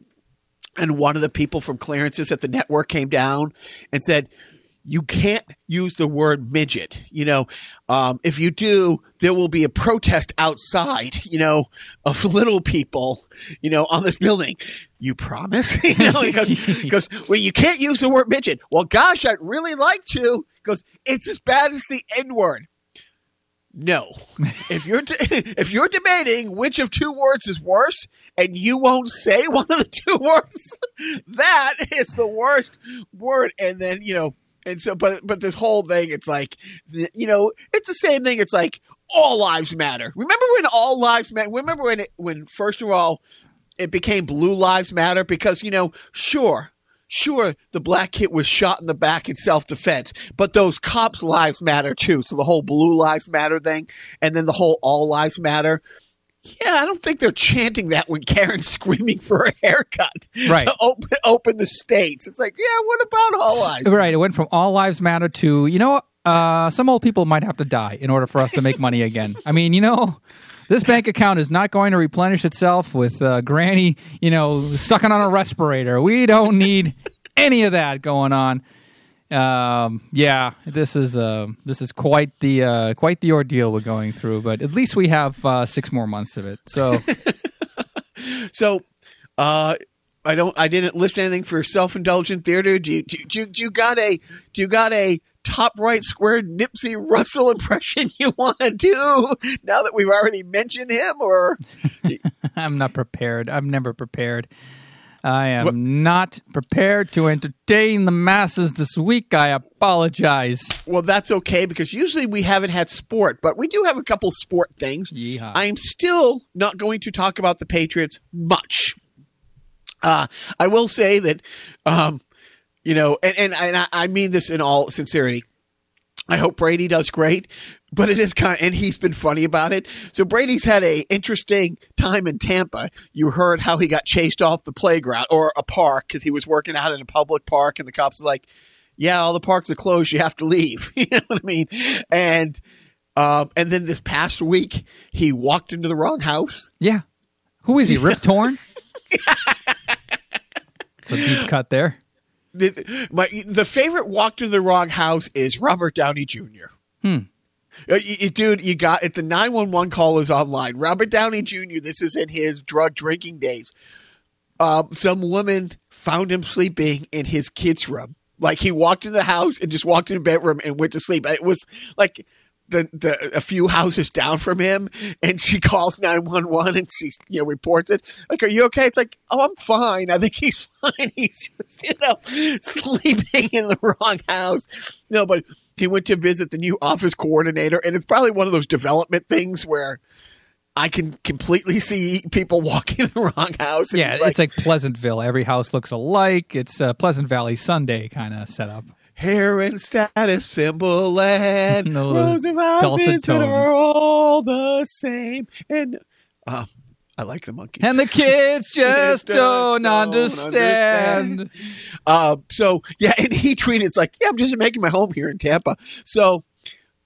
and one of the people from clearances at the network came down and said, "You can't use the word midget. You know, um, if you do, there will be a protest outside. You know, of little people. You know, on this building. You promise? you know, because because well, you can't use the word midget. Well, gosh, I'd really like to. Because it's as bad as the N word. No, if you're de- if you're debating which of two words is worse, and you won't say one of the two words, that is the worst word. And then you know, and so, but but this whole thing, it's like, you know, it's the same thing. It's like all lives matter. Remember when all lives matter? Remember when it when first of all it became blue lives matter because you know, sure. Sure, the black kid was shot in the back in self defense, but those cops' lives matter too. So the whole blue lives matter thing, and then the whole all lives matter. Yeah, I don't think they're chanting that when Karen's screaming for a haircut Right. to open open the states. It's like, yeah, what about all lives? Right. It went from all lives matter to you know, uh, some old people might have to die in order for us to make money again. I mean, you know. This bank account is not going to replenish itself with uh, Granny, you know, sucking on a respirator. We don't need any of that going on. Um, yeah, this is uh, this is quite the uh, quite the ordeal we're going through. But at least we have uh, six more months of it. So So, uh, I don't. I didn't list anything for self indulgent theater. Do you, do, do you got a do you got a top right square Nipsey Russell impression you want to do now that we've already mentioned him? Or I'm not prepared. I'm never prepared. I am not prepared to entertain the masses this week. I apologize. well, that's okay because usually we haven't had sport, but we do have a couple sport things. Yeehaw. I am still not going to talk about the Patriots much. Uh, I will say that, um, you know, and, and, and I, I mean this in all sincerity. I hope Brady does great, but it is kind and he's been funny about it. So Brady's had a interesting time in Tampa. You heard how he got chased off the playground or a park because he was working out in a public park, and the cops are like, "Yeah, all the parks are closed. You have to leave." you know what I mean? And um, and then this past week, he walked into the wrong house. Yeah. Who is he? Rip Torn? it's a deep cut there. The, my the favorite walk to the wrong house is Robert Downey Jr. Hmm. Uh, you- you- dude, you got it. The nine one one call is online. Robert Downey Jr. This is in his drug drinking days. Um, some woman found him sleeping in his kid's room. Like he walked in the house and just walked in the bedroom and went to sleep. It was like the the a few houses down from him, and she calls nine one one and she you know reports it. Like, are you okay? It's like, oh, I'm fine. I think he's fine. He's just you know sleeping in the wrong house. No, but he went to visit the new office coordinator, and it's probably one of those development things where. I can completely see people walking in the wrong house. Yeah, he's it's like Pleasantville. Every house looks alike. It's a Pleasant Valley Sunday kind of setup. Hair and status symbol and No, those rows of houses that are all the same. And uh, I like the Monkees. And the kids just don't, don't understand. understand. Uh, so yeah, and he tweeted, "It's like, yeah, I'm just making my home here in Tampa." So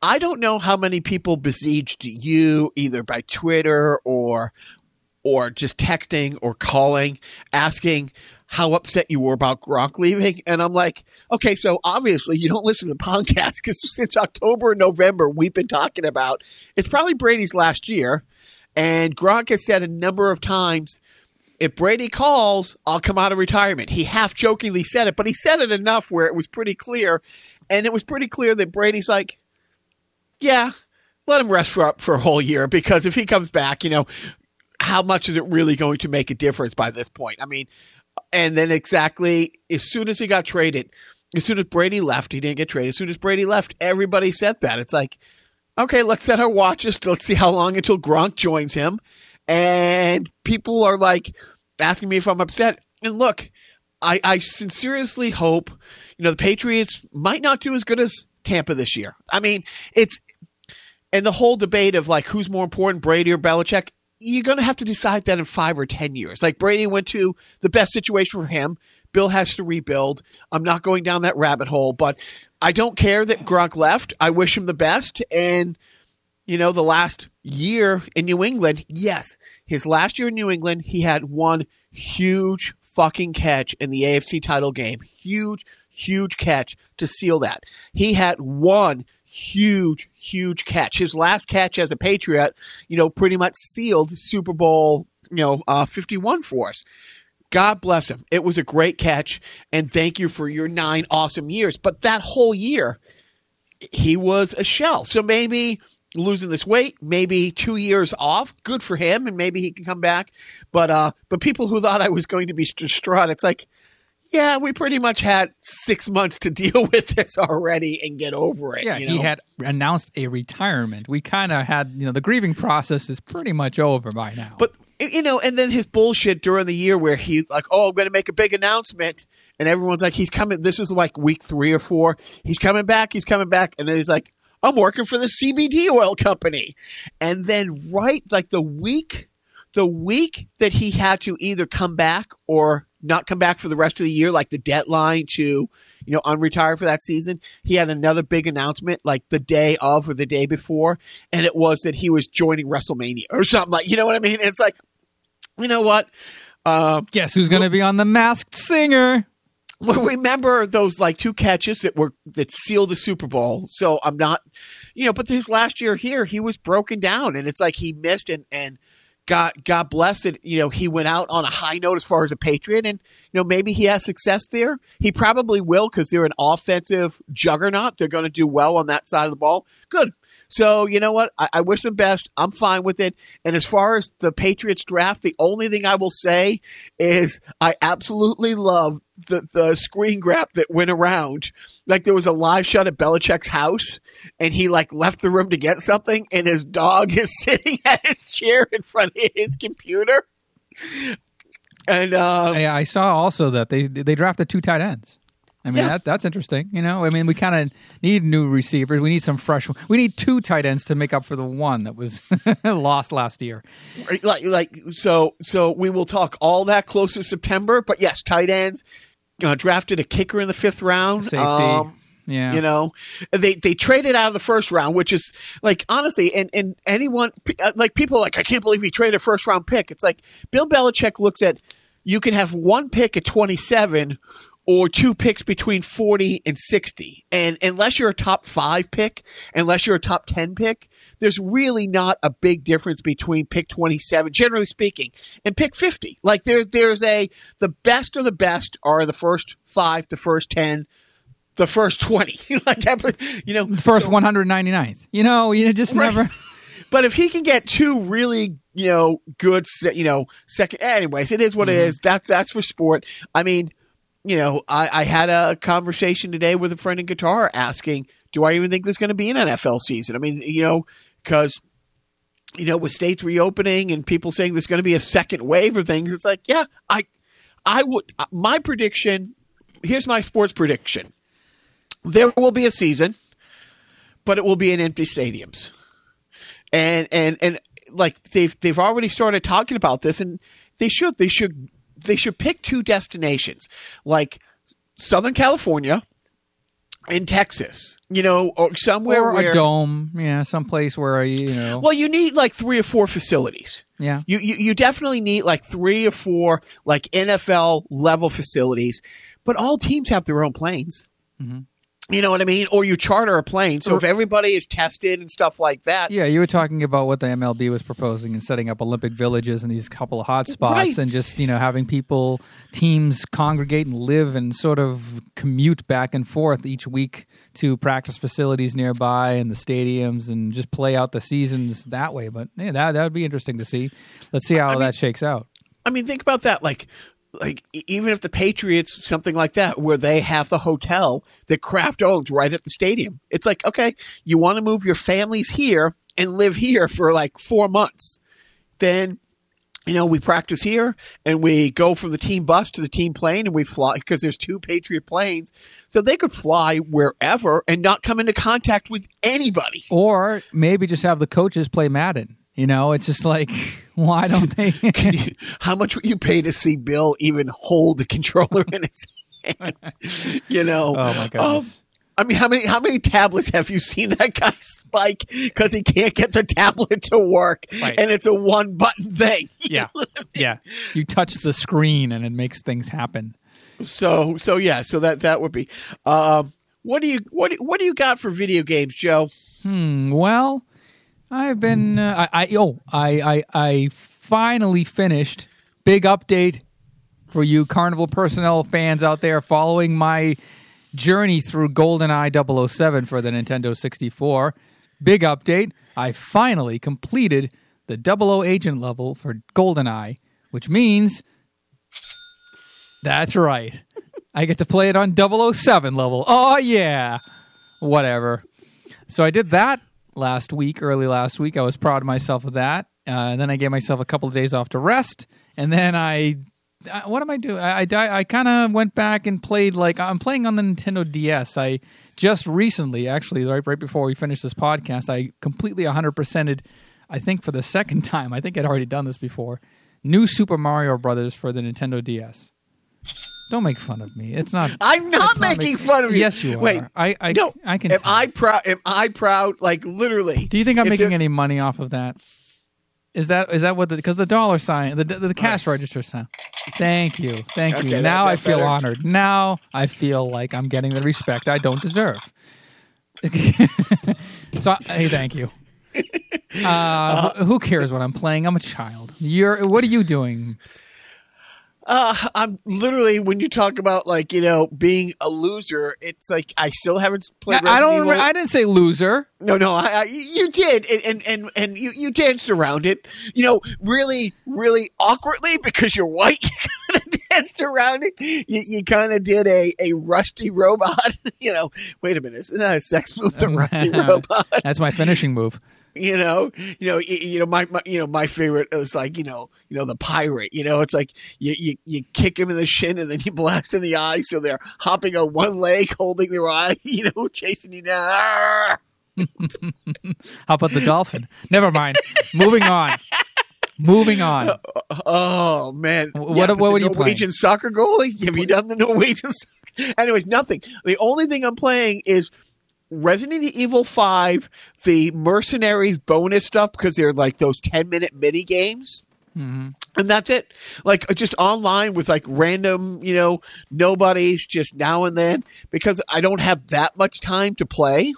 I don't know how many people besieged you either by Twitter or or just texting or calling, asking how upset you were about Gronk leaving. And I'm like, okay, so obviously you don't listen to the podcast because since October and November we've been talking about it's probably Brady's last year. And Gronk has said a number of times, if Brady calls, I'll come out of retirement. He half jokingly said it, but he said it enough where it was pretty clear. And it was pretty clear that Brady's like, yeah, let him rest for, for a whole year because if he comes back, you know, how much is it really going to make a difference by this point? I mean, and then exactly as soon as he got traded, as soon as Brady left, he didn't get traded. As soon as Brady left, everybody said that. It's like, okay, let's set our watches. Let's see how long until Gronk joins him. And people are like asking me if I'm upset. And look, I, I sincerely hope, you know, the Patriots might not do as good as Tampa this year. I mean, it's, and the whole debate of like who's more important, Brady or Belichick, you're going to have to decide that in five or 10 years. Like Brady went to the best situation for him. Bill has to rebuild. I'm not going down that rabbit hole, but I don't care that Gronk left. I wish him the best. And, you know, the last year in New England, yes, his last year in New England, he had one huge fucking catch in the AFC title game. Huge, huge catch to seal that. He had one huge, huge catch. His last catch as a Patriot, you know, pretty much sealed Super Bowl, you know, uh, 51 for us. God bless him. It was a great catch, and thank you for your nine awesome years. But that whole year, he was a shell. So maybe losing this weight, maybe two years off, good for him, and maybe he can come back. But uh, but people who thought I was going to be distraught, it's like, yeah, we pretty much had six months to deal with this already and get over it. Yeah, you know? he had announced a retirement. We kind of had, you know, the grieving process is pretty much over by now. But you know, and then his bullshit during the year where he like, oh, I'm going to make a big announcement, and everyone's like, he's coming. This is like week three or four. He's coming back. He's coming back, and then he's like, I'm working for the CBD oil company, and then right like the week, the week that he had to either come back or not come back for the rest of the year, like the deadline to, you know, unretire for that season, he had another big announcement like the day of or the day before, and it was that he was joining WrestleMania or something like, you know what I mean? It's like, you know what? Uh, Guess who's going to be on The Masked Singer? well, remember those like two catches that were that sealed the Super Bowl. So I'm not, you know, but his last year here, he was broken down, and it's like he missed and and God God bless it. You know, he went out on a high note as far as a Patriot, and you know maybe he has success there. He probably will because they're an offensive juggernaut. They're going to do well on that side of the ball. Good. So you know what? I, I wish them best. I'm fine with it. And as far as the Patriots draft, the only thing I will say is I absolutely love the the screen grab that went around. Like there was a live shot at Belichick's house, and he like left the room to get something, and his dog is sitting at his chair in front of his computer. And uh, I, I saw also that they they drafted two tight ends. I mean Yeah. that that's interesting. You know, I mean we kind of need new receivers. We need some fresh. We need two tight ends to make up for the one that was lost last year. like like so so we will talk all that close to September. But yes, tight ends uh, drafted a kicker in the fifth round. Safety. Um, Yeah, You know, they they traded out of the first round, which is like honestly, and and anyone uh, like people are like I can't believe he traded a first round pick. It's like Bill Belichick looks at you can have one pick at twenty seven or two picks between forty and sixty, and unless you're a top five pick, unless you're a top ten pick. There's really not a big difference between pick 27, generally speaking, and pick 50. Like there, there's a the best of the best are the first five, the first ten, the first 20 like you know first so- 199th. You know, you just Right. never. but if he can get two really you know good you know second anyways it is what it mm-hmm. is that's that's for sport i mean you know i i had a conversation today with a friend in guitar asking do i even think there's going to be an nfl season? I mean you know because you know with states reopening and people saying there's going to be a second wave of things it's like yeah i i would uh, my prediction here's my sports prediction. There will be a season but it will be in empty stadiums. And and and like they've they've already started talking about this, and they should they should they should pick two destinations like Southern California in Texas. You know, or somewhere or where a dome, yeah, someplace where you know. well, you need like three or four facilities. yeah, You, you you definitely need like three or four like NFL level facilities, but all teams have their own planes. Mhm. You know what I mean? Or you charter a plane. So if everybody is tested and stuff like that, yeah. You were talking about what the MLB was proposing and setting up Olympic villages and these couple of hot spots, Right. and just you know having people teams congregate and live and sort of commute back and forth each week to practice facilities nearby and the stadiums and just play out the seasons that way. But yeah, that that would be interesting to see. Let's see how I mean- that shakes out. I mean, think about that. Like, like even if the Patriots, something like that, where they have the hotel that Kraft owns right at the stadium, it's like, okay, you want to move your families here and live here for like four months, then. You know, we practice here and we go from the team bus to the team plane and we fly because there's two Patriot planes. So they could fly wherever and not come into contact with anybody. Or maybe just have the coaches play Madden. You know, it's just like, why don't they? How much would you pay to see Bill even hold the controller in his hands? You know, oh my goodness. I mean, how many how many tablets have you seen that guy spike because he can't get the tablet to work, Right. and it's a one button thing. yeah, yeah. You touch the screen and it makes things happen. So so yeah, so that that would be. Um, what do you what what do you got for video games, Joe? Hmm. Well, I've been. Uh, I, I oh I, I I finally finished. Big update for you Carnival personnel fans out there following my journey through GoldenEye 007 for the Nintendo 64. Big update. I finally completed the 00 agent level for GoldenEye, which means that's right. I get to play it on 007 level. Oh yeah. Whatever. So I did that last week, early last week. I was proud of myself of that. Uh, and then I gave myself a couple of days off to rest. And then I, I what am I doing? I I, I kind of went back and played like I'm playing on the Nintendo DS. I just recently, actually, right right before we finished this podcast, I completely 100 percented. I think for the second time. I think I'd already done this before. New Super Mario Brothers for the Nintendo DS. Don't make fun of me. It's not. I'm not making make- fun of you. Yes, you are. Wait, I, I, no, I can. Am tell. I proud? Am I proud? Like literally? Do you think I'm making there- any money off of that? Is that is that what the because the dollar sign the the cash register sign? Thank you, thank Okay, you. that- now that I feel better. honored. Now I feel like I'm getting the respect I don't deserve. so hey, thank you. Uh, who- who cares what I'm playing? I'm a child. You're what are you doing? Uh, I'm literally when you talk about like you know being a loser, it's like I still haven't played. I, I don't. Evil. I didn't say loser. No, no, I, I, you did, and, and and you you danced around it. You know, really, really awkwardly because you're white. You kind of danced around it. You, you kind of did a a rusty robot. You know, wait a minute, isn't that a sex move? The rusty robot. That's my finishing move. You know, you know, you, you know, my, my, you know, my favorite is like, you know, you know, the pirate. You know, it's like you, you you kick him in the shin and then you blast in the eye, so they're hopping on one leg, holding their eye. You know, chasing you down. How about the dolphin? Never mind. Moving on. Moving on. Oh man! Wh- Yeah, what- what were you Norwegian soccer goalie? Have you done the Norwegian? Soccer? Anyways, nothing. The only thing I'm playing is Resident Evil Five, the Mercenaries bonus stuff because they're like those ten minute mini games. Mhm. And that's it. Like uh, just online with like random, you know, nobodies just now and then because I don't have that much time to play.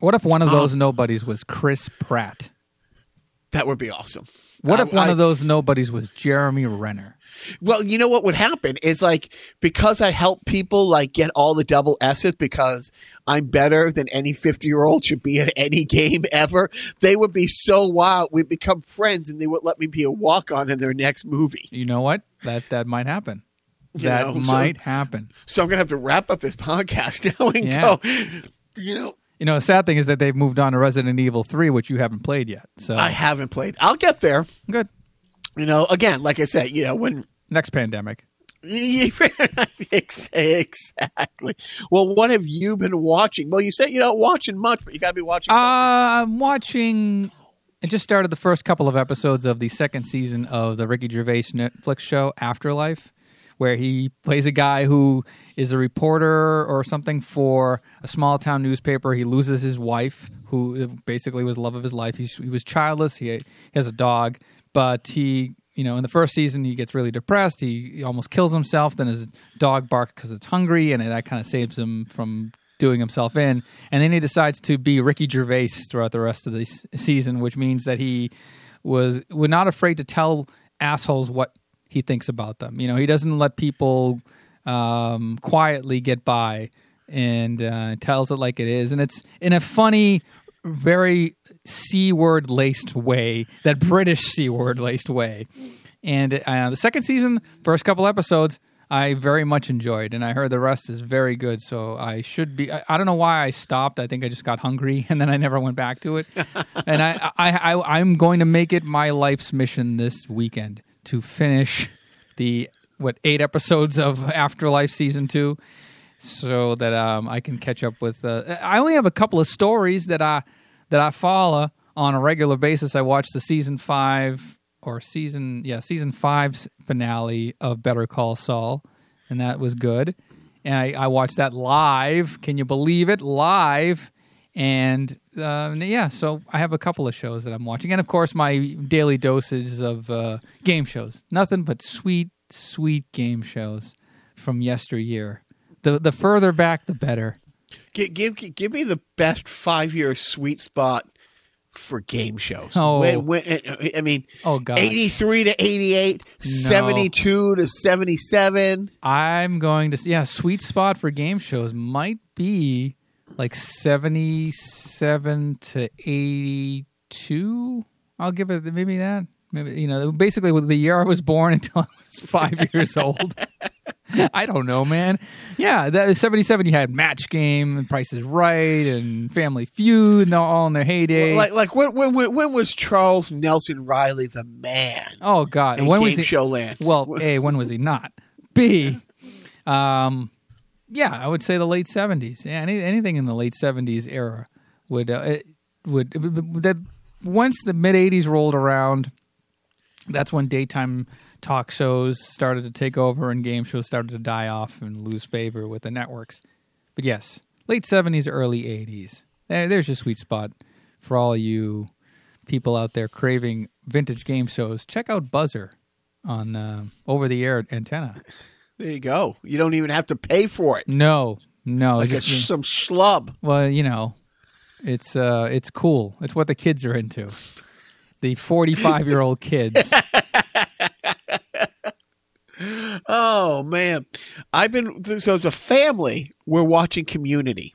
What if one of Oh. those nobodies was Chris Pratt? That would be awesome. What if one I- of those nobodies was Jeremy Renner? Well, you know what would happen is like because I help people like get all the double S's because I'm better than any 50 year old should be at any game ever. They would be so wild. We'd become friends and they would let me be a walk on in their next movie. You know what? That that might happen. You that know, so- might happen. So I'm going to have to wrap up this podcast now and Yeah. go, you know, You know, the sad thing is that they've moved on to Resident Evil 3, which you haven't played yet. So I haven't played. I'll get there. good. You know, again, like I said, you know, when Next pandemic. Exactly. Well, what have you been watching? Well, you said you're not watching much, but you got to be watching Uh. I'm watching I just started the first couple of episodes of the second season of the Ricky Gervais Netflix show Afterlife, where he plays a guy who is a reporter or something for a small town newspaper. He loses his wife, who basically was the love of his life. He's, he was childless. He, he has a dog, but he, you know, in the first season, he gets really depressed. He, he almost kills himself. Then his dog barks because it's hungry, and that kind of saves him from doing himself in. And then he decides to be Ricky Gervais throughout the rest of the season, which means that he was was not afraid to tell assholes what he thinks about them. You know, he doesn't let people um, quietly get by and uh, tells it like it is, and it's in a funny, very c word laced way, that British c word laced way. And uh, the second season, first couple episodes, I very much enjoyed, and I heard the rest is very good. So I should be. I, I don't know why I stopped. I think I just got hungry, and then I never went back to it. and I, I, I, I'm going to make it my life's mission this weekend to finish the what eight episodes of Afterlife season two, so that um, I can catch up with. Uh, I only have a couple of stories that I that I follow on a regular basis. I watched the season five or season yeah season five's finale of Better Call Saul, and that was good. And I, I watched that live. Can you believe it? Live. And uh, yeah, so I have a couple of shows that I'm watching, and of course my daily doses of uh, game shows. Nothing but sweet, sweet game shows from yesteryear. The the further back, the better. Give, give give me the best five year sweet spot for game shows. Oh. When, when, I mean, Oh god, 83 to 88, 72 to 77. I'm going to yeah, sweet spot for game shows might be like 77 to 82. I'll give it maybe that. Maybe you know, basically with the year I was born until I 5 years old. I don't know, man. Yeah, that 77 you had Match Game, and Price is Right and Family Feud and they're all in their heyday. Like like when, when when was Charles Nelson Reilly the man oh god, when game was he show land? Well, A, when was he not? B, um, yeah, I would say the late seventies. Yeah, any, anything in the late seventies era would uh, it would that once the mid eighties rolled around, that's when daytime talk shows started to take over and game shows started to die off and lose favor with the networks. But yes, late seventies, early eighties. There's your sweet spot for all you people out there craving vintage game shows. Check out Buzzr on uh, over the air antenna. There you go. You don't even have to pay for it. No, no, Like just, it's some schlub. well, you know, it's uh, it's cool. It's what the kids are into. The forty-five-year-old kids. Oh man, I've been so as a family we're watching Community,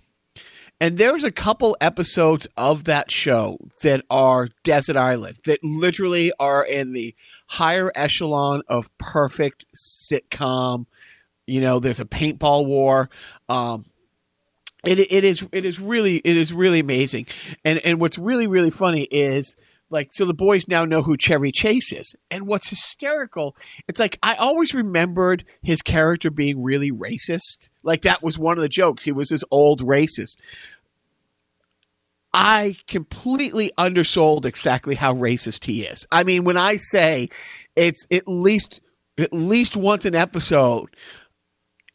and there's a couple episodes of that show that are Desert Island that literally are in the higher echelon of perfect sitcom. You know, there's a paintball war. Um, it it is it is really it is really amazing, and and what's really really funny is like so the boys now know who Chevy Chase is, and what's hysterical, it's like I always remembered his character being really racist, like that was one of the jokes. He was this old racist. I completely undersold exactly how racist he is. I mean, when I say it's at least at least once an episode,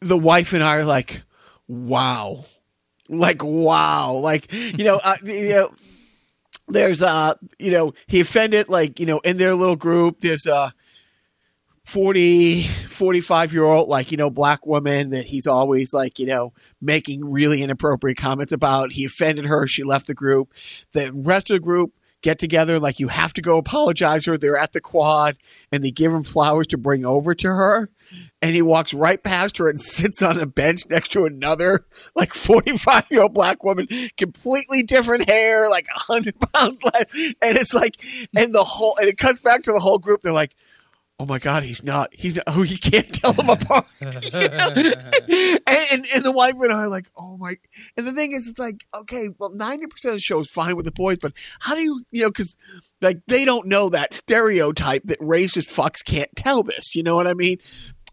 the wife and I are like, "Wow." Like wow, like you know, uh, you know, there's uh, you know, he offended like you know in their little group. There's a 40, 45 year old like you know black woman that he's always like you know making really inappropriate comments about. He offended her. She left the group. The rest of the group get together like you have to go apologize her. They're at the quad and they give him flowers to bring over to her. And he walks right past her and sits on a bench next to another like 45 year old black woman, completely different hair, like a hundred pounds less. And it's like, and the whole, and it cuts back to the whole group. They're like, Oh my God, he's not. He's not. Oh, you can't tell them apart. and, and and the white I are like, oh my. And the thing is, it's like, okay, well, ninety percent of the show is fine with the boys, but how do you, you know, because like they don't know that stereotype that racist fucks can't tell this. You know what I mean?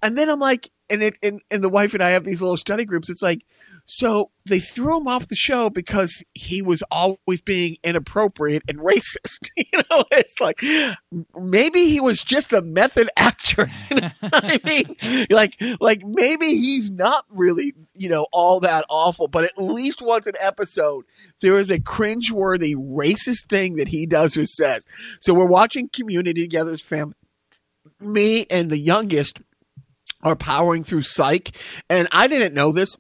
And then I'm like, and it and, and the wife and I have these little study groups. It's like, so they threw him off the show because he was always being inappropriate and racist. You know, it's like maybe he was just a method actor. I mean, like like maybe he's not really you know all that awful, but at least once an episode there is a cringeworthy racist thing that he does or says. So we're watching Community together as family. Me and the youngest are powering through Psych, and I didn't know this.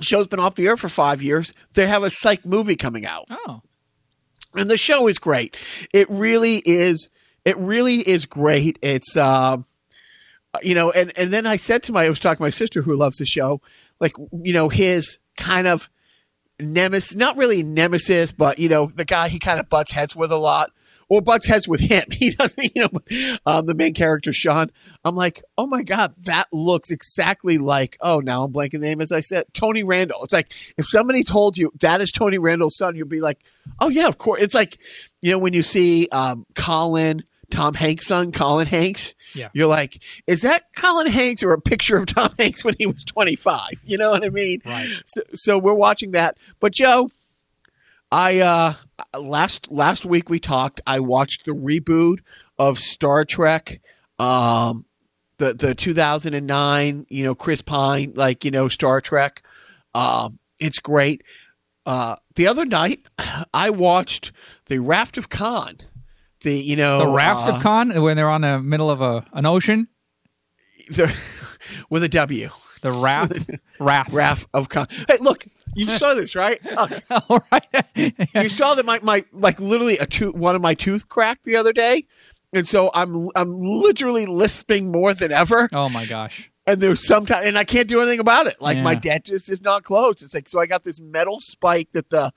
show's been off the air for five years. They have a Psych movie coming out, Oh, and the show is great. It really is. It really is great. It's um, you know, and and then I said to my, I was talking to my sister who loves the show, like you know, his kind of nemesis, not really nemesis, but you know, the guy he kind of butts heads with a lot, or butts heads with him. He doesn't, you know, um, the main character Sean. I'm like, oh my god, that looks exactly like. Oh, now I'm blanking the name as I said, Tony Randall. It's like if somebody told you that is Tony Randall's son, you'd be like, oh yeah, of course. It's like, you know, when you see um, Colin. Tom Hanks' son, Colin Hanks. Yeah. You're like, is that Colin Hanks or a picture of Tom Hanks when he was 25? You know what I mean? right. So, so we're watching that. But Joe, I uh last last week we talked. I watched the reboot of Star Trek, um, the the 2009. You know, Chris Pine, like you know Star Trek. Um, it's great. Uh, the other night, I watched the Raft of Khan. The you know The raft uh, of Khan when they're on the middle of a an ocean. the- with a W. The raft, raft, Raft of Khan. Hey, look, you saw this right? Look, All right. you saw that my, my like literally a tooth one of my tooth cracked the other day and so i'm i'm literally lisping more than ever. Oh my gosh. and there's sometimes and i can't do anything about it. Like my dentist is not closed. It's like so i got this metal spike that the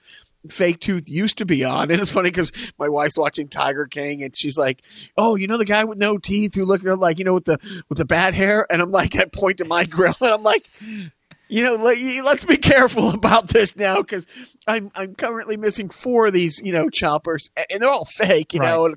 fake tooth used to be on. And it's funny because my wife's watching tiger king and she's like oh you know the guy with no teeth who looked like you know with the with the bad hair? And i'm like i point to my grill and i'm like you know, let, let's be careful about this now because I'm I'm currently missing four of these, you know, choppers, and they're all fake, you know.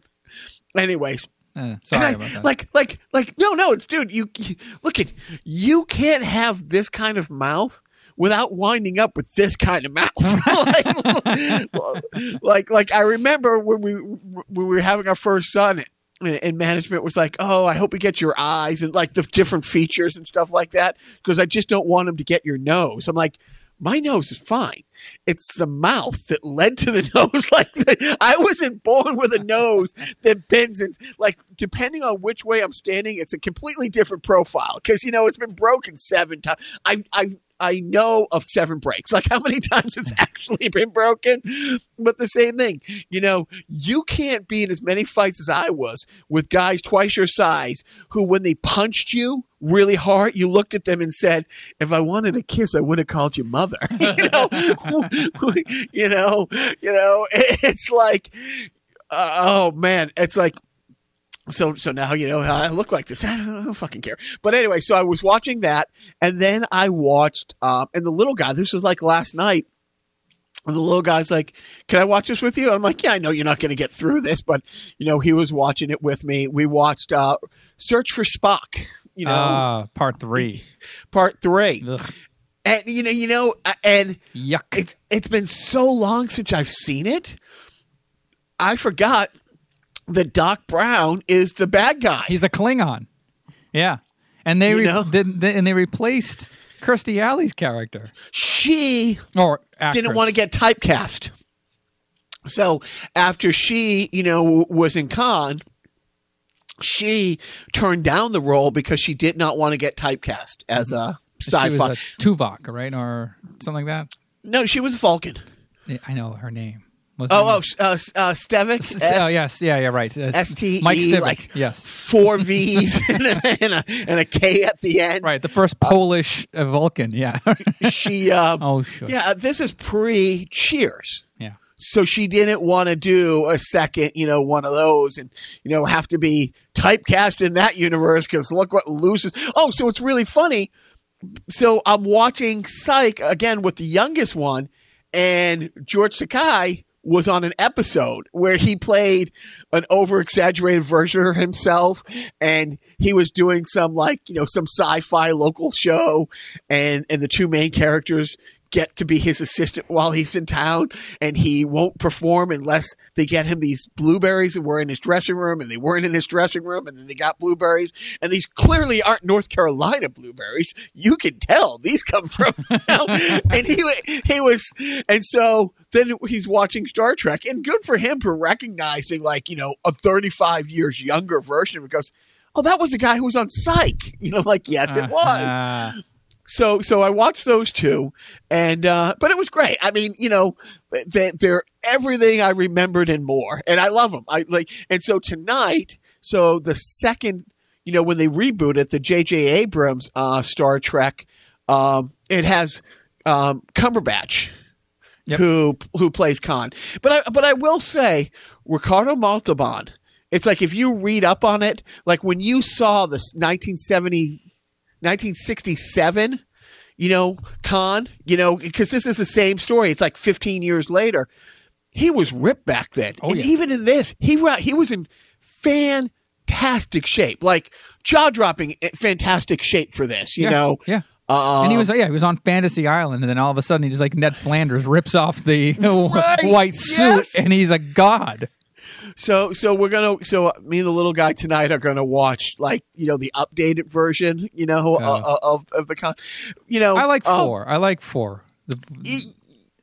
Anyways, Uh, sorry I- about that. like like like no no, it's dude. You, you look at you can't have this kind of mouth without winding up with this kind of mouth. like, like like I remember when we when we were having our first son. And management was like, "Oh, I hope we get your eyes and like the different features and stuff like that, because I just don't want him to get your nose." I'm like, "My nose is fine. It's the mouth that led to the nose. Like the, I wasn't born with a nose that bends and like depending on which way I'm standing, it's a completely different profile. Because you know it's been broken seven times. I I I know of seven breaks. Like how many times it's actually been broken. But the same thing, you know, you can't be in as many fights as I was with guys twice your size who, when they punched you really hard, you looked at them and said, "If I wanted a kiss, I would have called you mother." you know, you know, you know. It's like, uh, oh man, it's like so so now you know how I look like this. I don't, I don't fucking care. But anyway, so I was watching that, and then I watched um, and the little guy. This was like last night. And the little guy's like, "Can I watch this with you?" I'm like, "Yeah, I know you're not going to get through this, but you know, he was watching it with me. We watched uh, Search for Spock. You know, Ah, part three. part three, Ugh, and you know, you know, uh, and yuck. it's it's been so long since I've seen it. I forgot that Doc Brown is the bad guy. He's a Klingon. Yeah, and they, You re- know? they- they- and they replaced Kirstie Alley's character she or actress. didn't want to get typecast. So after she, you know, was in Khan, she turned down the role because she did not want to get typecast as a was sci-fi. Tuvok, right, or something like that. no, she was Vulcan. Yeah, I know her name. What's Oh, oh, name? s- uh, uh, Stevic. S- s- oh yes, yeah, yeah, right. Uh, S-T-E, Mike like- yes, Four V's and, a, and, a, and a K at the end. right. The first Polish uh, Vulcan. Yeah. She, um, oh sure. yeah, this is pre Cheers. Yeah. so she didn't want to do a second, you know, one of those, and you know, have to be typecast in that universe because look what loses. Oh, so it's really funny. So I'm watching Psych again with the youngest one, and George Takei was on an episode where he played an over exaggerated version of himself and he was doing some like, you know, some sci-fi local show and and the two main characters get to be his assistant while he's in town and he won't perform unless they get him these blueberries and were in his dressing room and they weren't in his dressing room and then they got blueberries and these clearly aren't North Carolina blueberries. You can tell these come from and he he was and so then he's watching Star Trek and good for him for recognizing like, you know, a 35 years younger version because oh that was the guy who was on Psych. You know, like yes it was. Uh, So so I watched those two, and uh, but it was great. I mean, you know, they, they're everything I remembered and more, and I love them. I like, and so tonight, so the second, you know, when they reboot it, the J.J. Abrams uh, Star Trek, um, it has um, Cumberbatch. Yep. Who who plays Khan? But I but I will say Ricardo Montalban. It's like if you read up on it, like when you saw this 1970 1967, you know, Khan, you know, because this is the same story. It's like 15 years later. He was ripped back then. Oh, and yeah. even in this, he he was in fantastic shape, like jaw dropping fantastic shape for this, you yeah, know. yeah. Uh, and he was yeah, he was on Fantasy Island, and then all of a sudden, he just like Ned Flanders rips off the Right, white suit, yes. and he's a god. So so we're gonna so me and the little guy tonight are gonna watch like you know the updated version you know Oh. uh, of of the Khan you know I like um, four. I like four. The,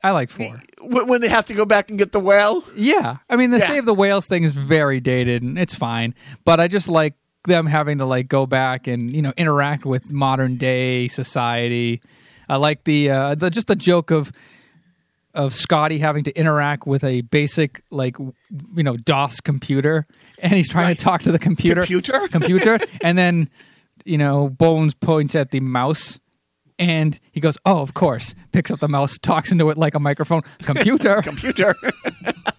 I like four. when when they have to go back and get the whale. Yeah, I mean the Yeah. save the whales thing is very dated, and it's fine. But I just like them having to like go back and you know interact with modern day society. I like the, uh, the just the joke of of Scotty having to interact with a basic like you know DOS computer, and he's trying Right. to talk to the computer Computer? computer, and then you know Bones points at the mouse. And he goes, "Oh, of course." Picks up the mouse, talks into it like a microphone. Computer. computer.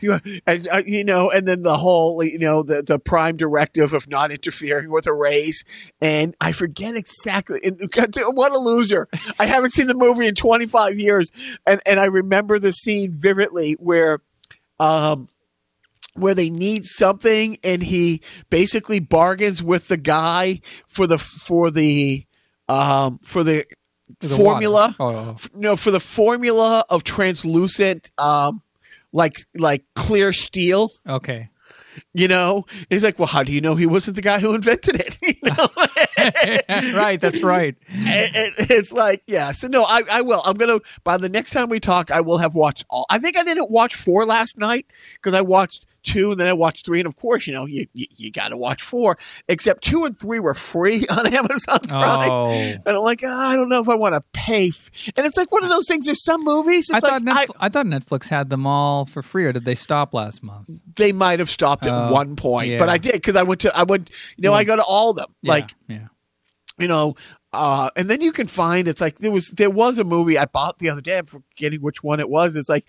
you, and, uh, you know, and then the whole, you know, the, the prime directive of not interfering with a race, And I forget exactly. And, what a loser. I haven't seen the movie in 25 years. And, and I remember the scene vividly where, um, where they need something and he basically bargains with the guy for the, for the, um, for the, The formula. Oh, f- no for the formula of translucent um like like clear steel. Okay. you know? And he's like well how do you know he wasn't the guy who invented it? You know? Right, that's right. And- and it's like yeah. So no I, I will. I'm gonna by the next time we talk i will have watched all i think i didn't watch four last night because i watched two and then i watched three and of course you know you you, you gotta watch four except two and three were free on amazon prime Oh. and i'm like "Ah, i don't know if i want to pay f-. and it's like one of those things there's some movies I thought like Netflix, I, thought Netflix had them all for free, or did they stop last month? they might have stopped at Oh, one point, yeah. but I did because I went to I went you know I go to all of them Yeah, like yeah, you know uh and then you can find it's like there was there was a movie I bought the other day I'm forgetting which one it was it's like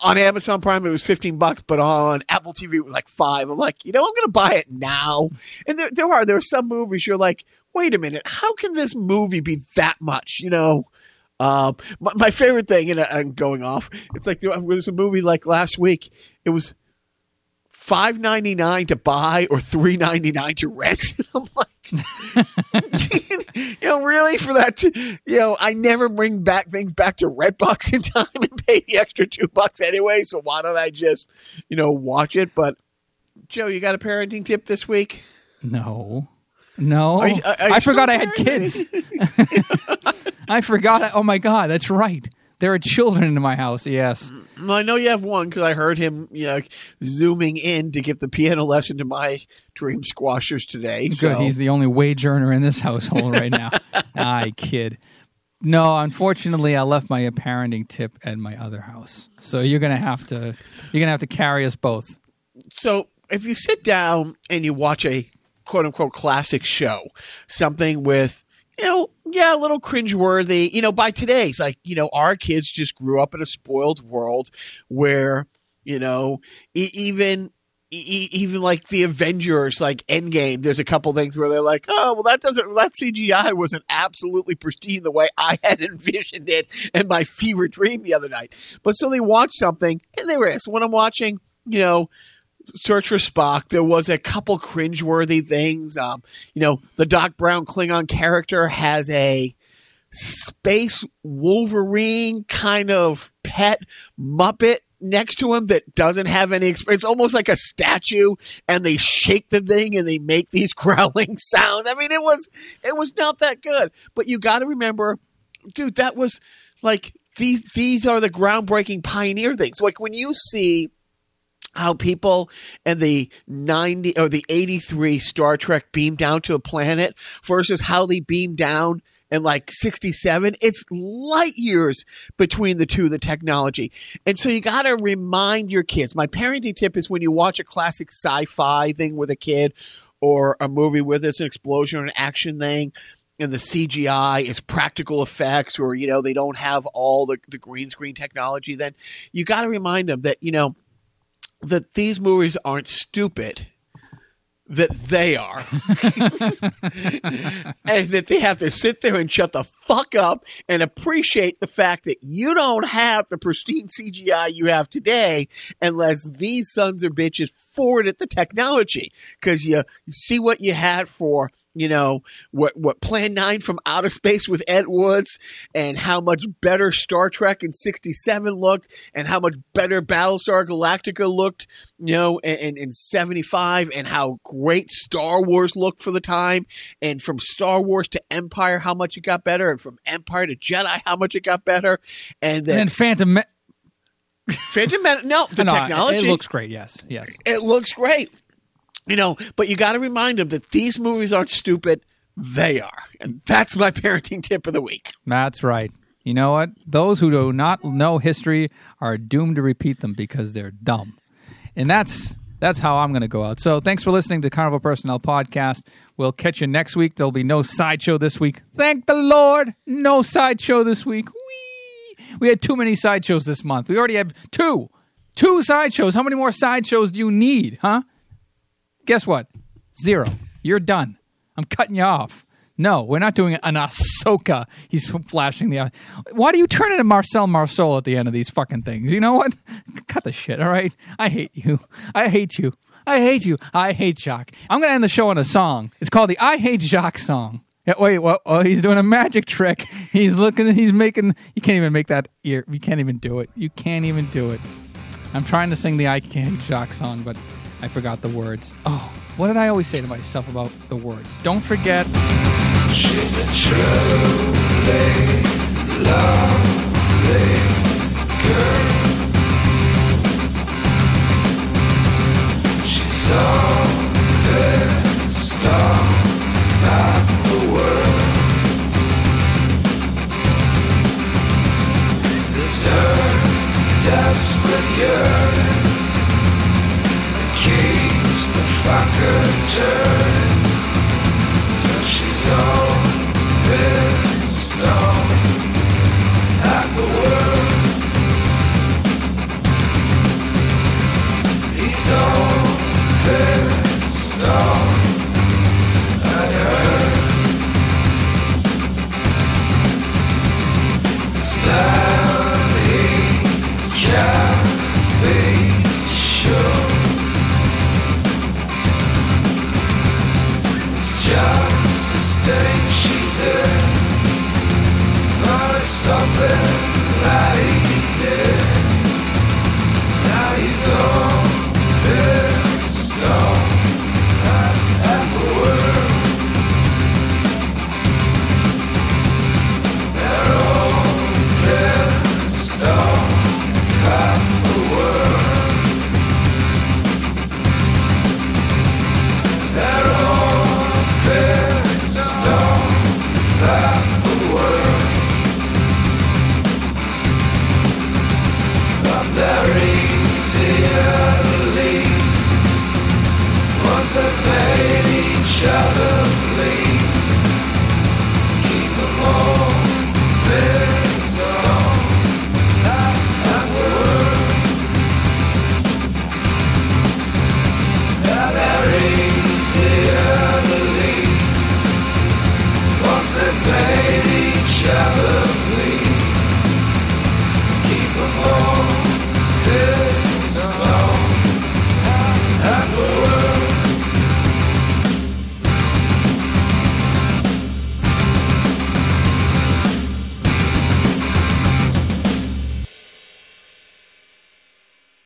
on Amazon Prime it was 15 bucks but on Apple TV it was like 5 I'm like you know I'm going to buy it now and there there are there are some movies you're like wait a minute how can this movie be that much you know um, my, my favorite thing, and I'm going off. It's like there was a movie like last week. It was five ninety nine to buy or three ninety nine to rent. I'm like, you know, really for that? To, you know, I never bring back things back to Redbox in time and pay the extra two bucks anyway. So why don't I just, you know, watch it? But Joe, you got a parenting tip this week? no, no. Are you- are- are I forgot I had kids. I forgot. I, oh my god, that's right. There are children in my house. Yes. Well, I know you have one because I heard him, you know, zooming in to get the piano lesson to my dream squashers today. Good. So He's the only wage earner in this household right now. I kid. No, unfortunately, I left my parenting tip at my other house. So you're gonna have to you're gonna have to carry us both. so if you sit down and you watch a quote unquote classic show, something with you know, yeah, a little cringeworthy. You know, by today's like, you know, our kids just grew up in a spoiled world where, you know, e- even e- even like the Avengers, like Endgame, there's a couple things where they're like, oh, well, that doesn't, that CGI wasn't absolutely pristine the way I had envisioned it in my fever dream the other night. But so they watch something and they were, so when I'm watching, you know, Search for Spock, there was a couple cringeworthy things. Um, you know, the Doc Brown Klingon character has a space Wolverine kind of pet Muppet next to him that doesn't have any. It's almost like a statue, and they shake the thing and they make these growling sounds. I mean, it was it was not that good. But you got to remember, dude, that was like these these are the groundbreaking pioneer things. Like when you see how people in the 90 or the 83 Star Trek beam down to a planet versus how they beam down in like 67 it's light years between the two the technology. And so you got to remind your kids. My parenting tip is when you watch a classic sci-fi thing with a kid or a movie with it's an explosion or an action thing and the CGI is practical effects or you know they don't have all the, the green screen technology then you got to remind them that you know that these movies aren't stupid that they are. and that they have to sit there and shut the fuck up and appreciate the fact that you don't have the pristine CGI you have today unless these sons of bitches forwarded the technology. Because you, you see what you had for you know what what Plan Nine from Outer Space with Ed Woods, and how much better Star Trek in '67 looked, and how much better Battlestar Galactica looked, you know, in, in '75, and how great Star Wars looked for the time, and from Star Wars to Empire, how much it got better, and from Empire to Jedi, how much it got better, and then, And then Phantom. Me- Phantom Men- no, the No, technology It looks great. Yes. Yes. it looks great. You know, but you got to remind them that these movies aren't stupid. They are. And that's my parenting tip of the week. That's right. You know what? Those who do not know history are doomed to repeat them because they're dumb. And that's that's how I'm going to go out. So thanks for listening to Carnival Personnel Podcast. We'll catch you next week. There'll be no sideshow this week. Thank the Lord. No sideshow this week. Whee! We had too many sideshows this month. We already have two. Two sideshows. How many more sideshows do you need, huh? Guess what? Zero. You're done. I'm cutting you off. No, we're not doing an Ahsoka. He's flashing the eye. Why do you turn into Marcel Marceau at the end of these fucking things? You know what? Cut the shit, all right? I hate you. I hate you. I hate you. I hate Jacques. I'm to end the show on a song. It's called the I Hate Jacques song. Yeah, wait, what? Oh, he's doing a magic trick. He's looking, he's making, you can't even make that ear. You can't even do it. You can't even do it. I'm trying to sing the I Can't Hate Jacques song, but I forgot the words. Oh, what did I always say to myself about the words? Don't forget. She's a truly lovely girl. She's all